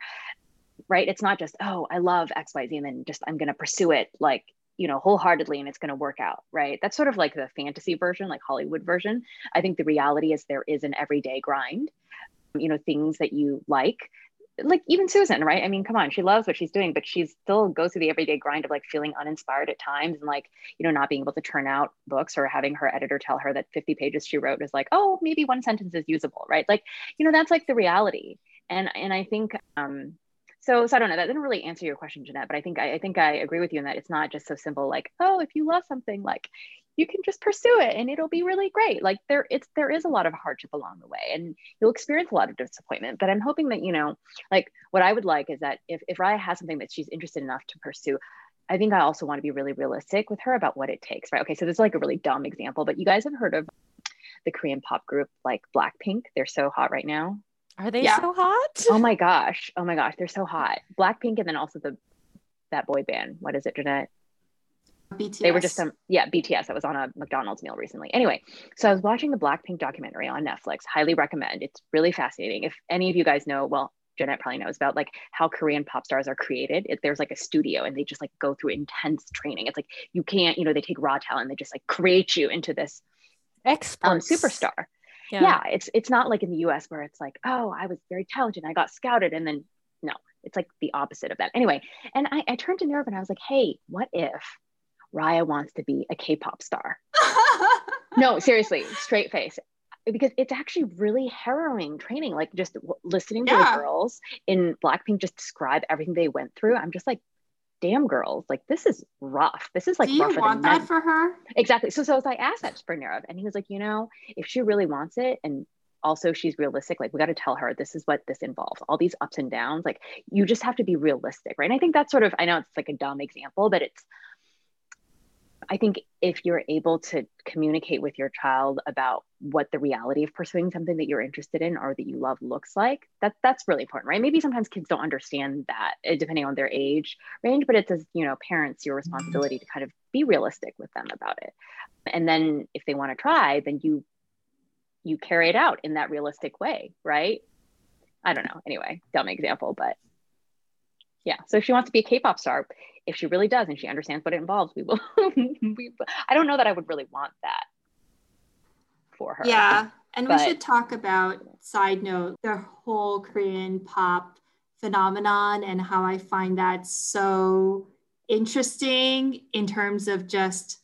Right? It's not just, oh, I love XYZ and then just I'm gonna pursue it like you know wholeheartedly and it's going to work out right that's sort of like the fantasy version like hollywood version i think the reality is there is an everyday grind you know things that you like like even Susan, right? I mean, come on, she loves what she's doing, but she still goes through the everyday grind of like feeling uninspired at times and like, you know, not being able to turn out books or having her editor tell her that 50 pages she wrote is like, oh, maybe one sentence is usable, right? Like, you know, that's like the reality. And and I think um so so I don't know, that didn't really answer your question, Jeanette, but I think I, I think I agree with you in that it's not just so simple like, oh, if you love something, like you can just pursue it and it'll be really great. Like there it's there is a lot of hardship along the way and you'll experience a lot of disappointment but i'm hoping that you know like what i would like is that if, if raya has something that she's interested enough to pursue i think i also want to be really realistic with her about what it takes right? Okay so this is like a really dumb example but you guys have heard of the korean pop group like blackpink? They're so hot right now. Are they yeah. so hot? Oh my gosh. Oh my gosh. They're so hot. Blackpink and then also the that boy band. What is it jeanette BTS. They were just some, yeah, BTS. I was on a McDonald's meal recently. Anyway, so I was watching the Blackpink documentary on Netflix. Highly recommend. It's really fascinating. If any of you guys know, well, Jeanette probably knows about like how Korean pop stars are created. It, there's like a studio and they just like go through intense training. It's like you can't, you know, they take raw talent, they just like create you into this um, superstar. Yeah. yeah, it's it's not like in the U.S. where it's like, oh, I was very talented, I got scouted, and then no, it's like the opposite of that. Anyway, and I, I turned to Nerve and I was like, hey, what if Raya wants to be a K-pop star. no, seriously, straight face. Because it's actually really harrowing training. Like just listening to the girls in Blackpink just describe everything they went through. I'm just like, damn girls, like this is rough. This is like Do you want that men. for her? Exactly. So so, I asked that to and he was like, you know, if she really wants it and also she's realistic like we got to tell her this is what this involves all these ups and downs like you just have to be realistic right and i think that's sort of i know it's like a dumb example but it's I think if you're able to communicate with your child about what the reality of pursuing something that you're interested in or that you love looks like, that that's really important, right? Maybe sometimes kids don't understand that eh, depending on their age range, but it's as you know, parents, your responsibility to kind of be realistic with them about it. And then if they want to try, then you you carry it out in that realistic way, right? I don't know. Anyway, dumb example, but yeah. So if she wants to be a K-pop star, if she really does and she understands what it involves, we will. we, I don't know that I would really want that for her. Yeah. And but, we should talk about, side note, the whole Korean pop phenomenon and how I find that so interesting in terms of just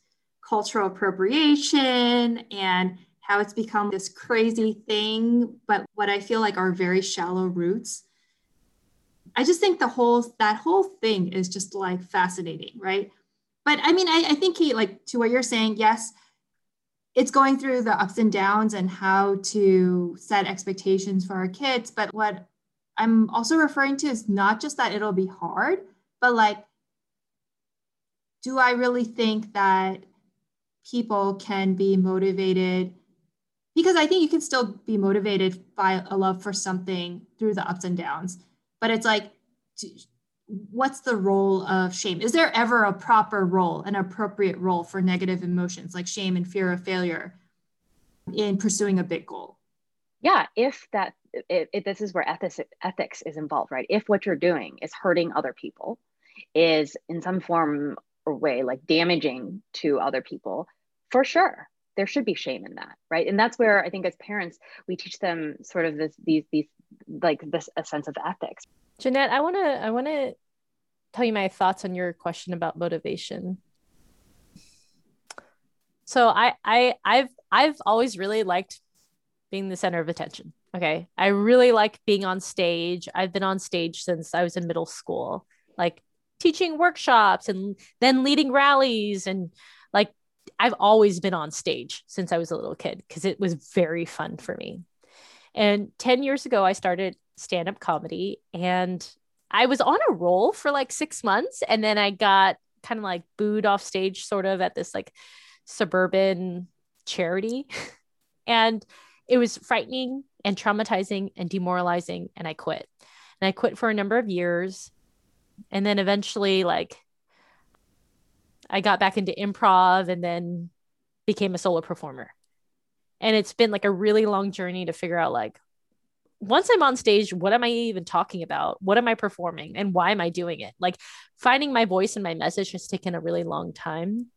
cultural appropriation and how it's become this crazy thing, but what I feel like are very shallow roots I just think the whole that whole thing is just like fascinating, right? But I mean, I, I think he like to what you're saying, yes, it's going through the ups and downs and how to set expectations for our kids. But what I'm also referring to is not just that it'll be hard, but like, do I really think that people can be motivated? Because I think you can still be motivated by a love for something through the ups and downs but it's like what's the role of shame? Is there ever a proper role an appropriate role for negative emotions like shame and fear of failure in pursuing a big goal? Yeah if that if, if this is where ethics ethics is involved right? If what you're doing is hurting other people is in some form or way like damaging to other people for sure there should be shame in that right? And that's where i think as parents we teach them sort of this these these like this a sense of ethics jeanette i want to i want to tell you my thoughts on your question about motivation so I I I've I've always really liked being the center of attention. Okay. I really like being on stage. I've been on stage since I was in middle school, like teaching workshops and then leading rallies and like I've always been on stage since I was a little kid because it was very fun for me. And 10 years ago, I started stand up comedy and I was on a roll for like six months. And then I got kind of like booed off stage, sort of at this like suburban charity. and it was frightening and traumatizing and demoralizing. And I quit. And I quit for a number of years. And then eventually, like, I got back into improv and then became a solo performer. And it's been like a really long journey to figure out, like, once I'm on stage, what am I even talking about? What am I performing? And why am I doing it? Like, finding my voice and my message has taken a really long time.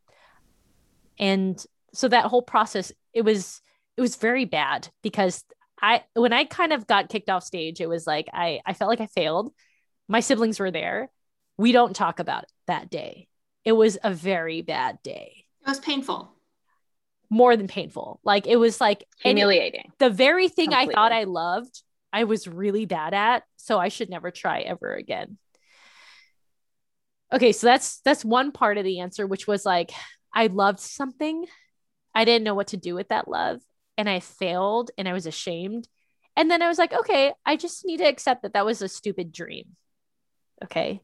And so that whole process, it was, it was very bad because I when I kind of got kicked off stage, it was like I I felt like I failed. My siblings were there. We don't talk about that day. It was a very bad day. It was painful. More than painful. Like it was like humiliating. The very thing Completely. I thought I loved, I was really bad at, so I should never try ever again. Okay, so that's that's one part of the answer which was like I loved something. I didn't know what to do with that love and I failed and I was ashamed. And then I was like, okay, I just need to accept that that was a stupid dream. Okay.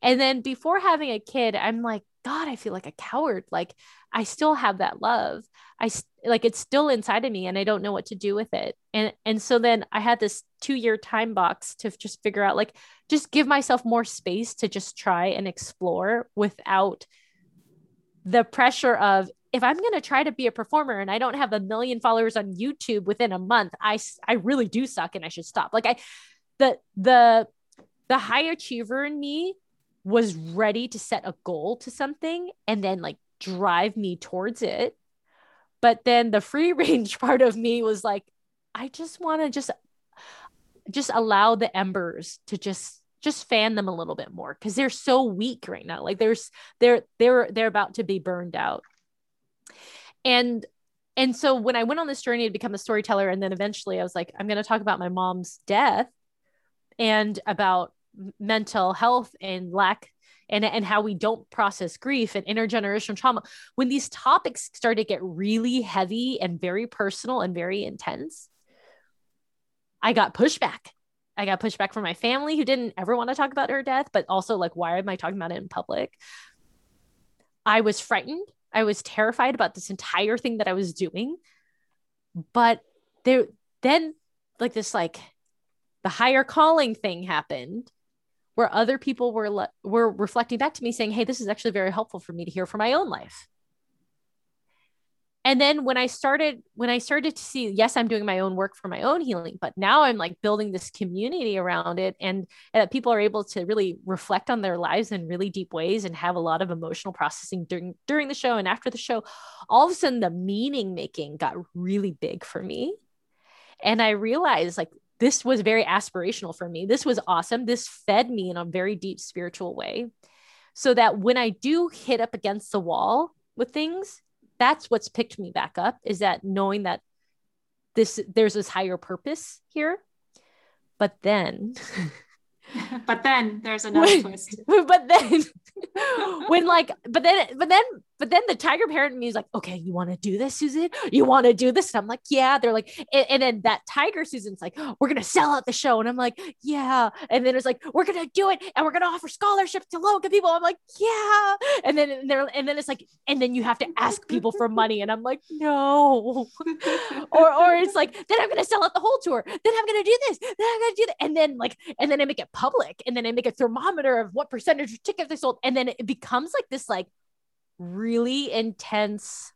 And then before having a kid, I'm like, God, I feel like a coward. Like I still have that love. I like it's still inside of me and I don't know what to do with it. And and so then I had this 2-year time box to just figure out like just give myself more space to just try and explore without the pressure of if I'm going to try to be a performer and I don't have a million followers on YouTube within a month, I I really do suck and I should stop. Like I the the the high achiever in me was ready to set a goal to something and then like drive me towards it. But then the free range part of me was like I just want to just just allow the embers to just just fan them a little bit more because they're so weak right now like there's they're they're they're about to be burned out and and so when I went on this journey to become a storyteller, and then eventually I was like, I'm going to talk about my mom's death and about mental health and lack and, and how we don't process grief and intergenerational trauma. When these topics started to get really heavy and very personal and very intense, I got pushback. I got pushback from my family who didn't ever want to talk about her death, but also like, why am I talking about it in public? I was frightened I was terrified about this entire thing that I was doing. But there then like this like the higher calling thing happened where other people were le- were reflecting back to me saying, "Hey, this is actually very helpful for me to hear for my own life." and then when i started when i started to see yes i'm doing my own work for my own healing but now i'm like building this community around it and, and that people are able to really reflect on their lives in really deep ways and have a lot of emotional processing during during the show and after the show all of a sudden the meaning making got really big for me and i realized like this was very aspirational for me. This was awesome. This fed me in a very deep spiritual way. So that when i do hit up against the wall with things that's what's picked me back up is that knowing that this there's this higher purpose here. But then but then there's another when, twist. but then when like but then but then but then the tiger parent me is like okay you want to do this susan? You want to do this? And i'm like yeah. They're like and, and, then that tiger susan's like we're gonna sell out the show. And i'm like yeah. And then it's like we're gonna do it and we're gonna offer scholarships to low income people. I'm like yeah. And then and they're and then it's like and then you have to ask people for money. And i'm like no. Or or it's like then i'm gonna sell out the whole tour. Then i'm gonna do this. Then i'm gonna do that and then like and then i make it public. And then I make a thermometer of what percentage of tickets they sold. And then it becomes like this like really intense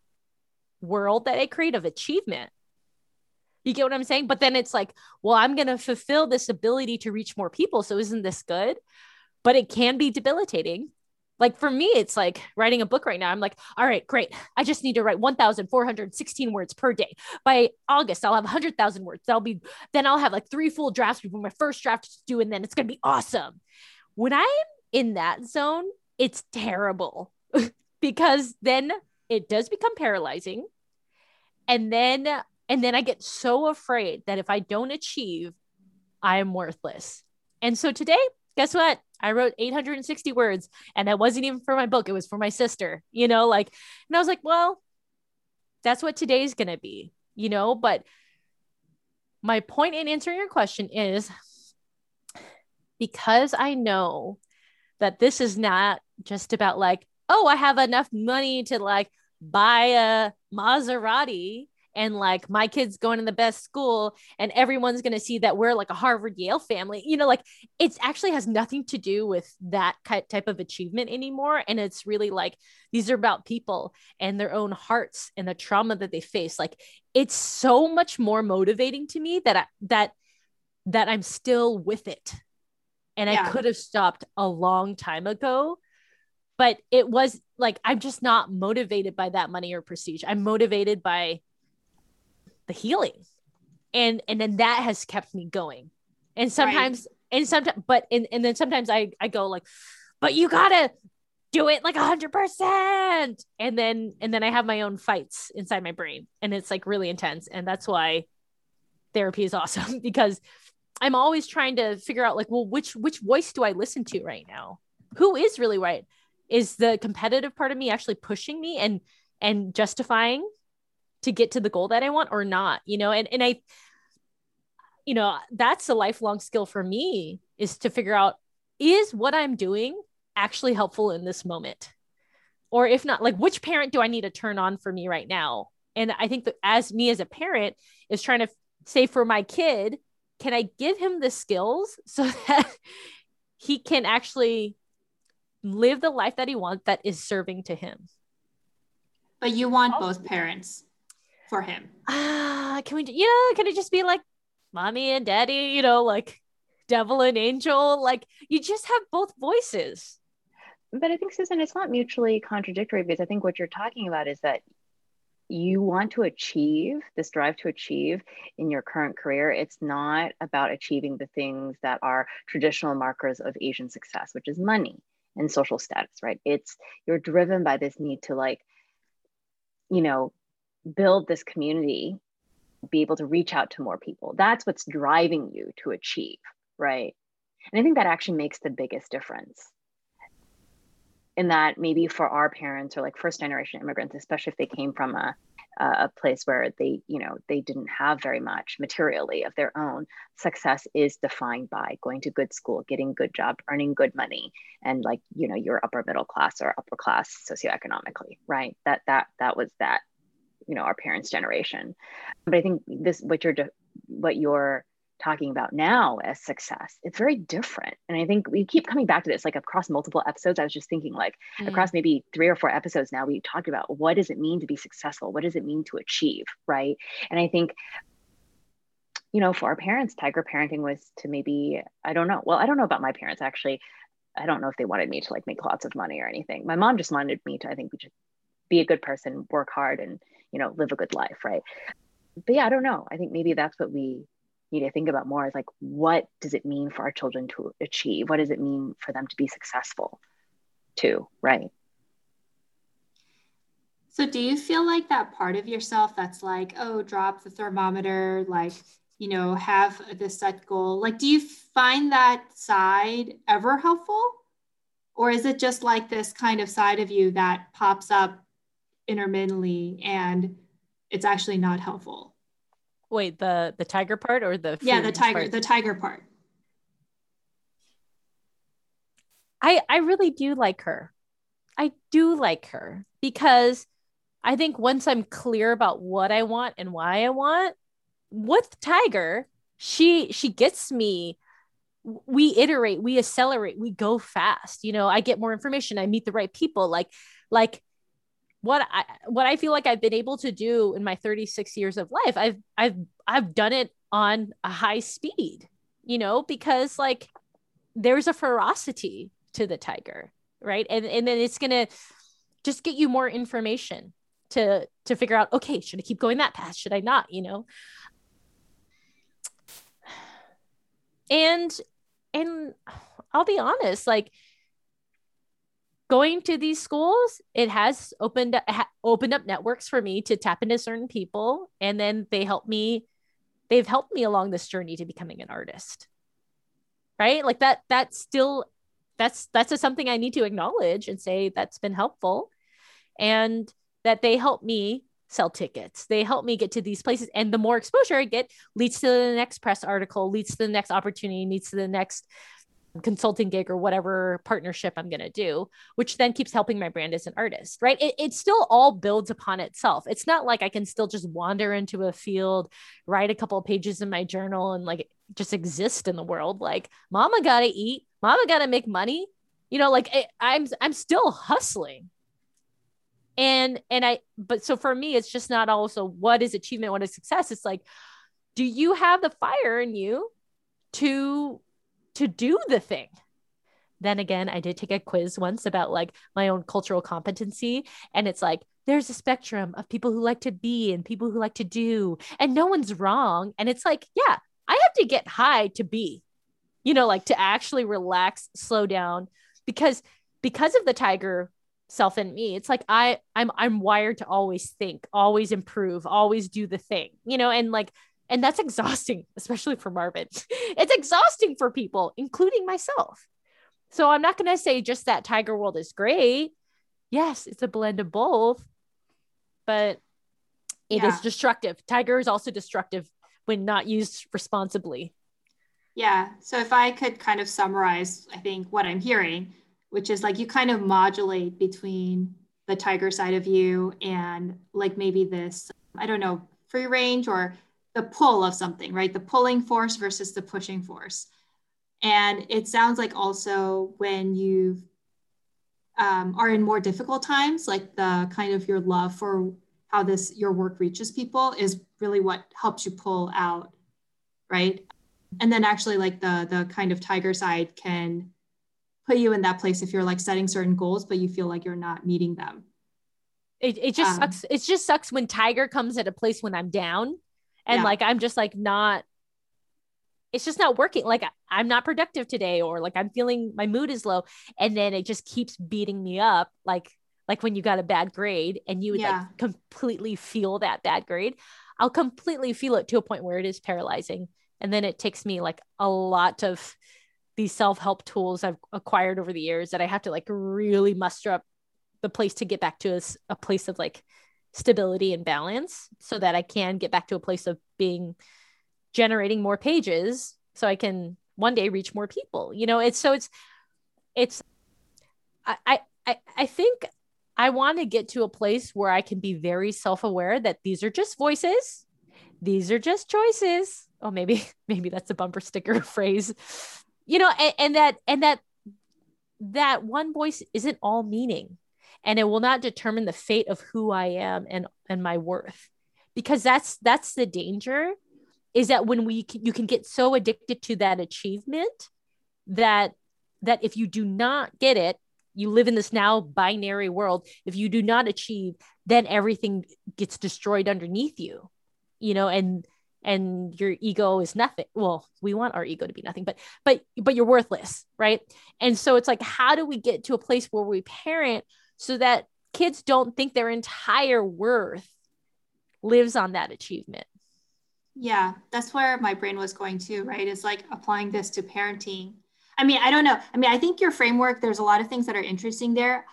world that I create of achievement. You get what I'm saying? But then it's like, well, I'm going to fulfill this ability to reach more people. So isn't this good? But it can be debilitating like for me, it's like writing a book right now. I'm like, all right, great. I just need to write 1,416 words per day. By August, I'll have 100,000 words. That'll be, then I'll have like three full drafts before my first draft is due, and then it's going to be awesome. When I'm in that zone, it's terrible because then it does become paralyzing. And then and then I get so afraid that if I don't achieve, I am worthless. And so today, guess what? I wrote 860 words and that wasn't even for my book. It was for my sister, you know, like, and I was like, well, that's what today's going to be, you know, but my point in answering your question is because I know that this is not just about like, oh, I have enough money to like buy a Maserati and like my kids going to the best school and everyone's going to see that we're like a Harvard Yale family. You know, like it's actually has nothing to do with that type of achievement anymore and it's really like these are about people and their own hearts and the trauma that they face. Like it's so much more motivating to me that I, that that I'm still with it. And yeah. I could have stopped a long time ago but it was like i'm just not motivated by that money or prestige. I'm motivated by the healing. And and then that has kept me going. And sometimes right. and sometimes but and, and then sometimes i i go like but you gotta do it like a hundred percent. And then and then i have my own fights inside my brain and it's like really intense. And that's why therapy is awesome because i'm always trying to figure out like well which which voice do i listen to right now? Who is really right is the competitive part of me actually pushing me and and justifying to get to the goal that I want or not, you know, and, and I, you know, that's a lifelong skill for me is to figure out is what I'm doing actually helpful in this moment? Or if not, like which parent do I need to turn on for me right now? And I think that as me as a parent is trying to say for my kid, can I give him the skills so that he can actually live the life that he wants that is serving to him? But you want both parents for him. Ah, uh, can we? Yeah, can it just be like mommy and daddy? You know, like devil and angel. Like you just have both voices. But I think Susan, it's not mutually contradictory because I think what you're talking about is that you want to achieve this drive to achieve in your current career it's not about achieving the things that are traditional markers of asian success which is money and social status right? It's you're driven by this need to like you know build this community be able to reach out to more people. That's what's driving you to achieve right? And i think that actually makes the biggest difference in that maybe for our parents or like first generation immigrants especially if they came from a a place where they you know they didn't have very much materially of their own success is defined by going to good school getting good job earning good money and like you know you're upper middle class or upper class socioeconomically right? That that that was that you know our parents generation. But i think this what you're what you're talking about now as success it's very different. And i think we keep coming back to this like across multiple episodes i was just thinking like mm. across maybe three or four episodes now we talked about what does it mean to be successful? What does it mean to achieve right? And i think you know for our parents tiger parenting was to maybe i don't know well i don't know about my parents actually. I don't know if they wanted me to like make lots of money or anything. My mom just wanted me to i think we just be a good person work hard and you know live a good life right? But yeah i don't know. I think maybe that's what we need to think about more is like what does it mean for our children to achieve? What does it mean for them to be successful too right? So do you feel like that part of yourself that's like oh drop the thermometer like you know have this set goal like do you find that side ever helpful? Or is it just like this kind of side of you that pops up intermittently and it's actually not helpful. Wait, the the tiger part or the Yeah, the tiger, part? the tiger part. I I really do like her. I do like her because I think once I'm clear about what I want and why I want, with Tiger, she she gets me we iterate, we accelerate, we go fast. You know, I get more information, I meet the right people like like what I what I feel like I've been able to do in my 36 years of life, I've I've I've done it on a high speed, you know, because like there's a ferocity to the tiger, right? And and then it's gonna just get you more information to to figure out, okay, should I keep going that path? Should I not? You know? And and I'll be honest, like going to these schools, it has opened opened up networks for me to tap into certain people, and then they help me. They've helped me along this journey to becoming an artist. Right, like that. That's still that's that's something I need to acknowledge and say that's been helpful, and that they help me sell tickets. They help me get to these places. And the more exposure I get leads to the next press article, leads to the next opportunity, leads to the next consulting gig or whatever partnership I'm going to do, which then keeps helping my brand as an artist, right? It, it still all builds upon itself. It's not like I can still just wander into a field, write a couple of pages in my journal and like just exist in the world. Like, mama got to eat, mama got to make money. You know, like it, I'm, I'm still hustling and and i but so for me it's just not also what is achievement what is success it's like do you have the fire in you to to do the thing. Then again i did take a quiz once about like my own cultural competency and it's like there's a spectrum of people who like to be and people who like to do and no one's wrong. And it's like yeah i have to get high to be you know like to actually relax slow down because because of the tiger self in me it's like i i'm i'm wired to always think always improve always do the thing you know and like and that's exhausting especially for marvin. It's exhausting for people including myself. So i'm not going to say just that tiger world is great. Yes it's a blend of both but it yeah. is destructive. Tiger is also destructive when not used responsibly. Yeah so if i could kind of summarize i think what i'm hearing which is like you kind of modulate between the tiger side of you and like maybe this, I don't know, free range or the pull of something, right? The pulling force versus the pushing force. And it sounds like also when you um, are in more difficult times, like the kind of your love for how this your work reaches people is really what helps you pull out, right? And then actually like the the kind of tiger side can put you in that place if you're like setting certain goals but you feel like you're not meeting them it, it just um, sucks it just sucks when tiger comes at a place when i'm down and yeah. like i'm just like not it's just not working like i'm not productive today or like i'm feeling my mood is low and then it just keeps beating me up like like when you got a bad grade and you would yeah. like completely feel that bad grade i'll completely feel it to a point where it is paralyzing and then it takes me like a lot of these self-help tools I've acquired over the years that I have to like really muster up the place to get back to a, a place of like stability and balance so that I can get back to a place of being generating more pages so I can one day reach more people. You know, it's so it's it's I I I think I want to get to a place where I can be very self-aware that these are just voices. These are just choices. Oh, maybe maybe that's a bumper sticker phrase you know and, and that and that that one voice isn't all meaning and it will not determine the fate of who i am and and my worth. Because that's that's the danger is that when we you can get so addicted to that achievement that that if you do not get it you live in this now binary world. If you do not achieve then everything gets destroyed underneath you you know and and your ego is nothing. Well we want our ego to be nothing but but but you're worthless right? And so it's like how do we get to a place where we parent so that kids don't think their entire worth lives on that achievement yeah that's where my brain was going to right is like applying this to parenting i mean i don't know i mean i think your framework there's a lot of things that are interesting there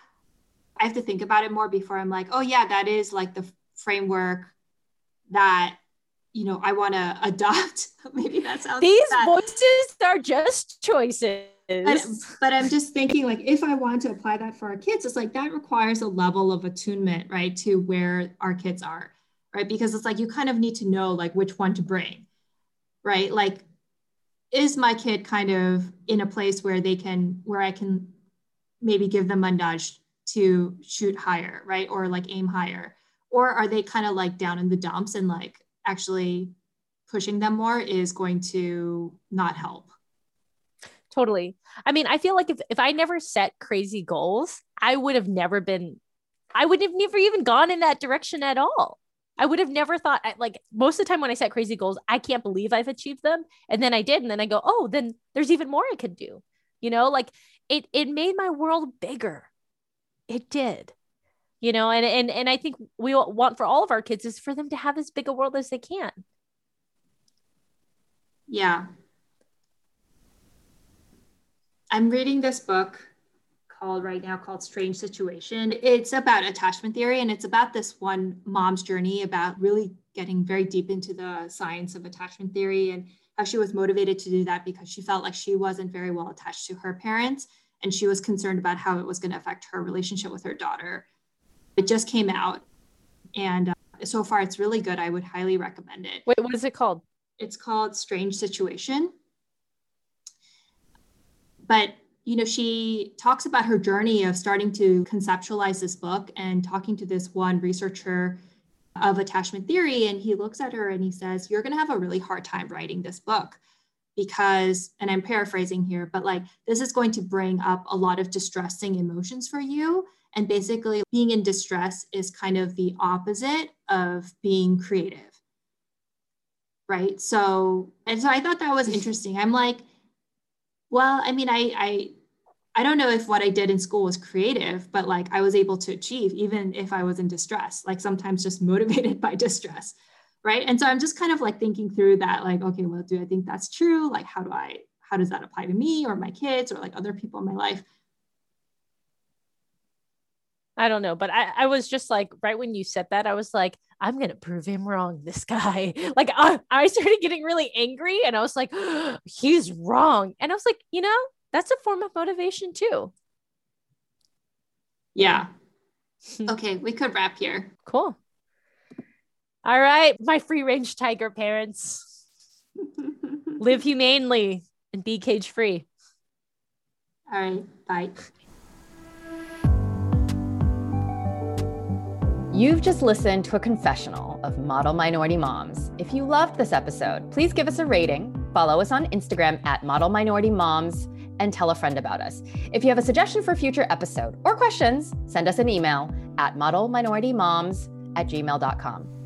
i have to think about it more before i'm like oh yeah that is like the framework that you know, I want to adopt. Maybe that sounds. These bad. voices are just choices. But, but I'm just thinking, like, if I want to apply that for our kids, it's like that requires a level of attunement, right, to where our kids are, right? Because it's like you kind of need to know, like, which one to bring, right? Like, is my kid kind of in a place where they can, where I can maybe give them a nudge to shoot higher, right? Or like aim higher? Or are they kind of like down in the dumps and like, actually pushing them more is going to not help. Totally. I mean, I feel like if, if I never set crazy goals, I would have never been, I would have never even gone in that direction at all. I would have never thought, like, most of the time when I set crazy goals, I can't believe I've achieved them. And then I did. And then I go, oh, then there's even more I could do. You know, like it, it made my world bigger. it did. You know, and and and I think we want for all of our kids is for them to have as big a world as they can. Yeah. I'm reading this book called right now called Strange Situation. It's about attachment theory and it's about this one mom's journey about really getting very deep into the science of attachment theory and how she was motivated to do that because she felt like she wasn't very well attached to her parents and she was concerned about how it was going to affect her relationship with her daughter. It just came out and uh, so far it's really good. I would highly recommend it. Wait, what is it called? It's called Strange Situation. But you know, she talks about her journey of starting to conceptualize this book and talking to this one researcher of attachment theory. And he looks at her and he says, You're going to have a really hard time writing this book because, and I'm paraphrasing here, but like this is going to bring up a lot of distressing emotions for you. And basically, being in distress is kind of the opposite of being creative. Right. So, and so I thought that was interesting. I'm like, well, I mean, I, I, I don't know if what I did in school was creative, but like I was able to achieve even if I was in distress, like sometimes just motivated by distress. Right. And so I'm just kind of like thinking through that, like, okay, well, do I think that's true? Like, how do I, how does that apply to me or my kids or like other people in my life? I don't know, but I, I was just like, right when you said that, I was like, I'm going to prove him wrong, this guy. Like, I, I started getting really angry and I was like, oh, he's wrong. And I was like, you know, that's a form of motivation too. Yeah. okay, we could wrap here. Cool. All right, my free range tiger parents. Live humanely and be cage free. All right, bye. You've just listened to a confessional of model minority moms. If you loved this episode, please give us a rating, follow us on Instagram at model minority moms, and tell a friend about us. If you have a suggestion for a future episode or questions, send us an email at modelminoritymoms at gmail.com.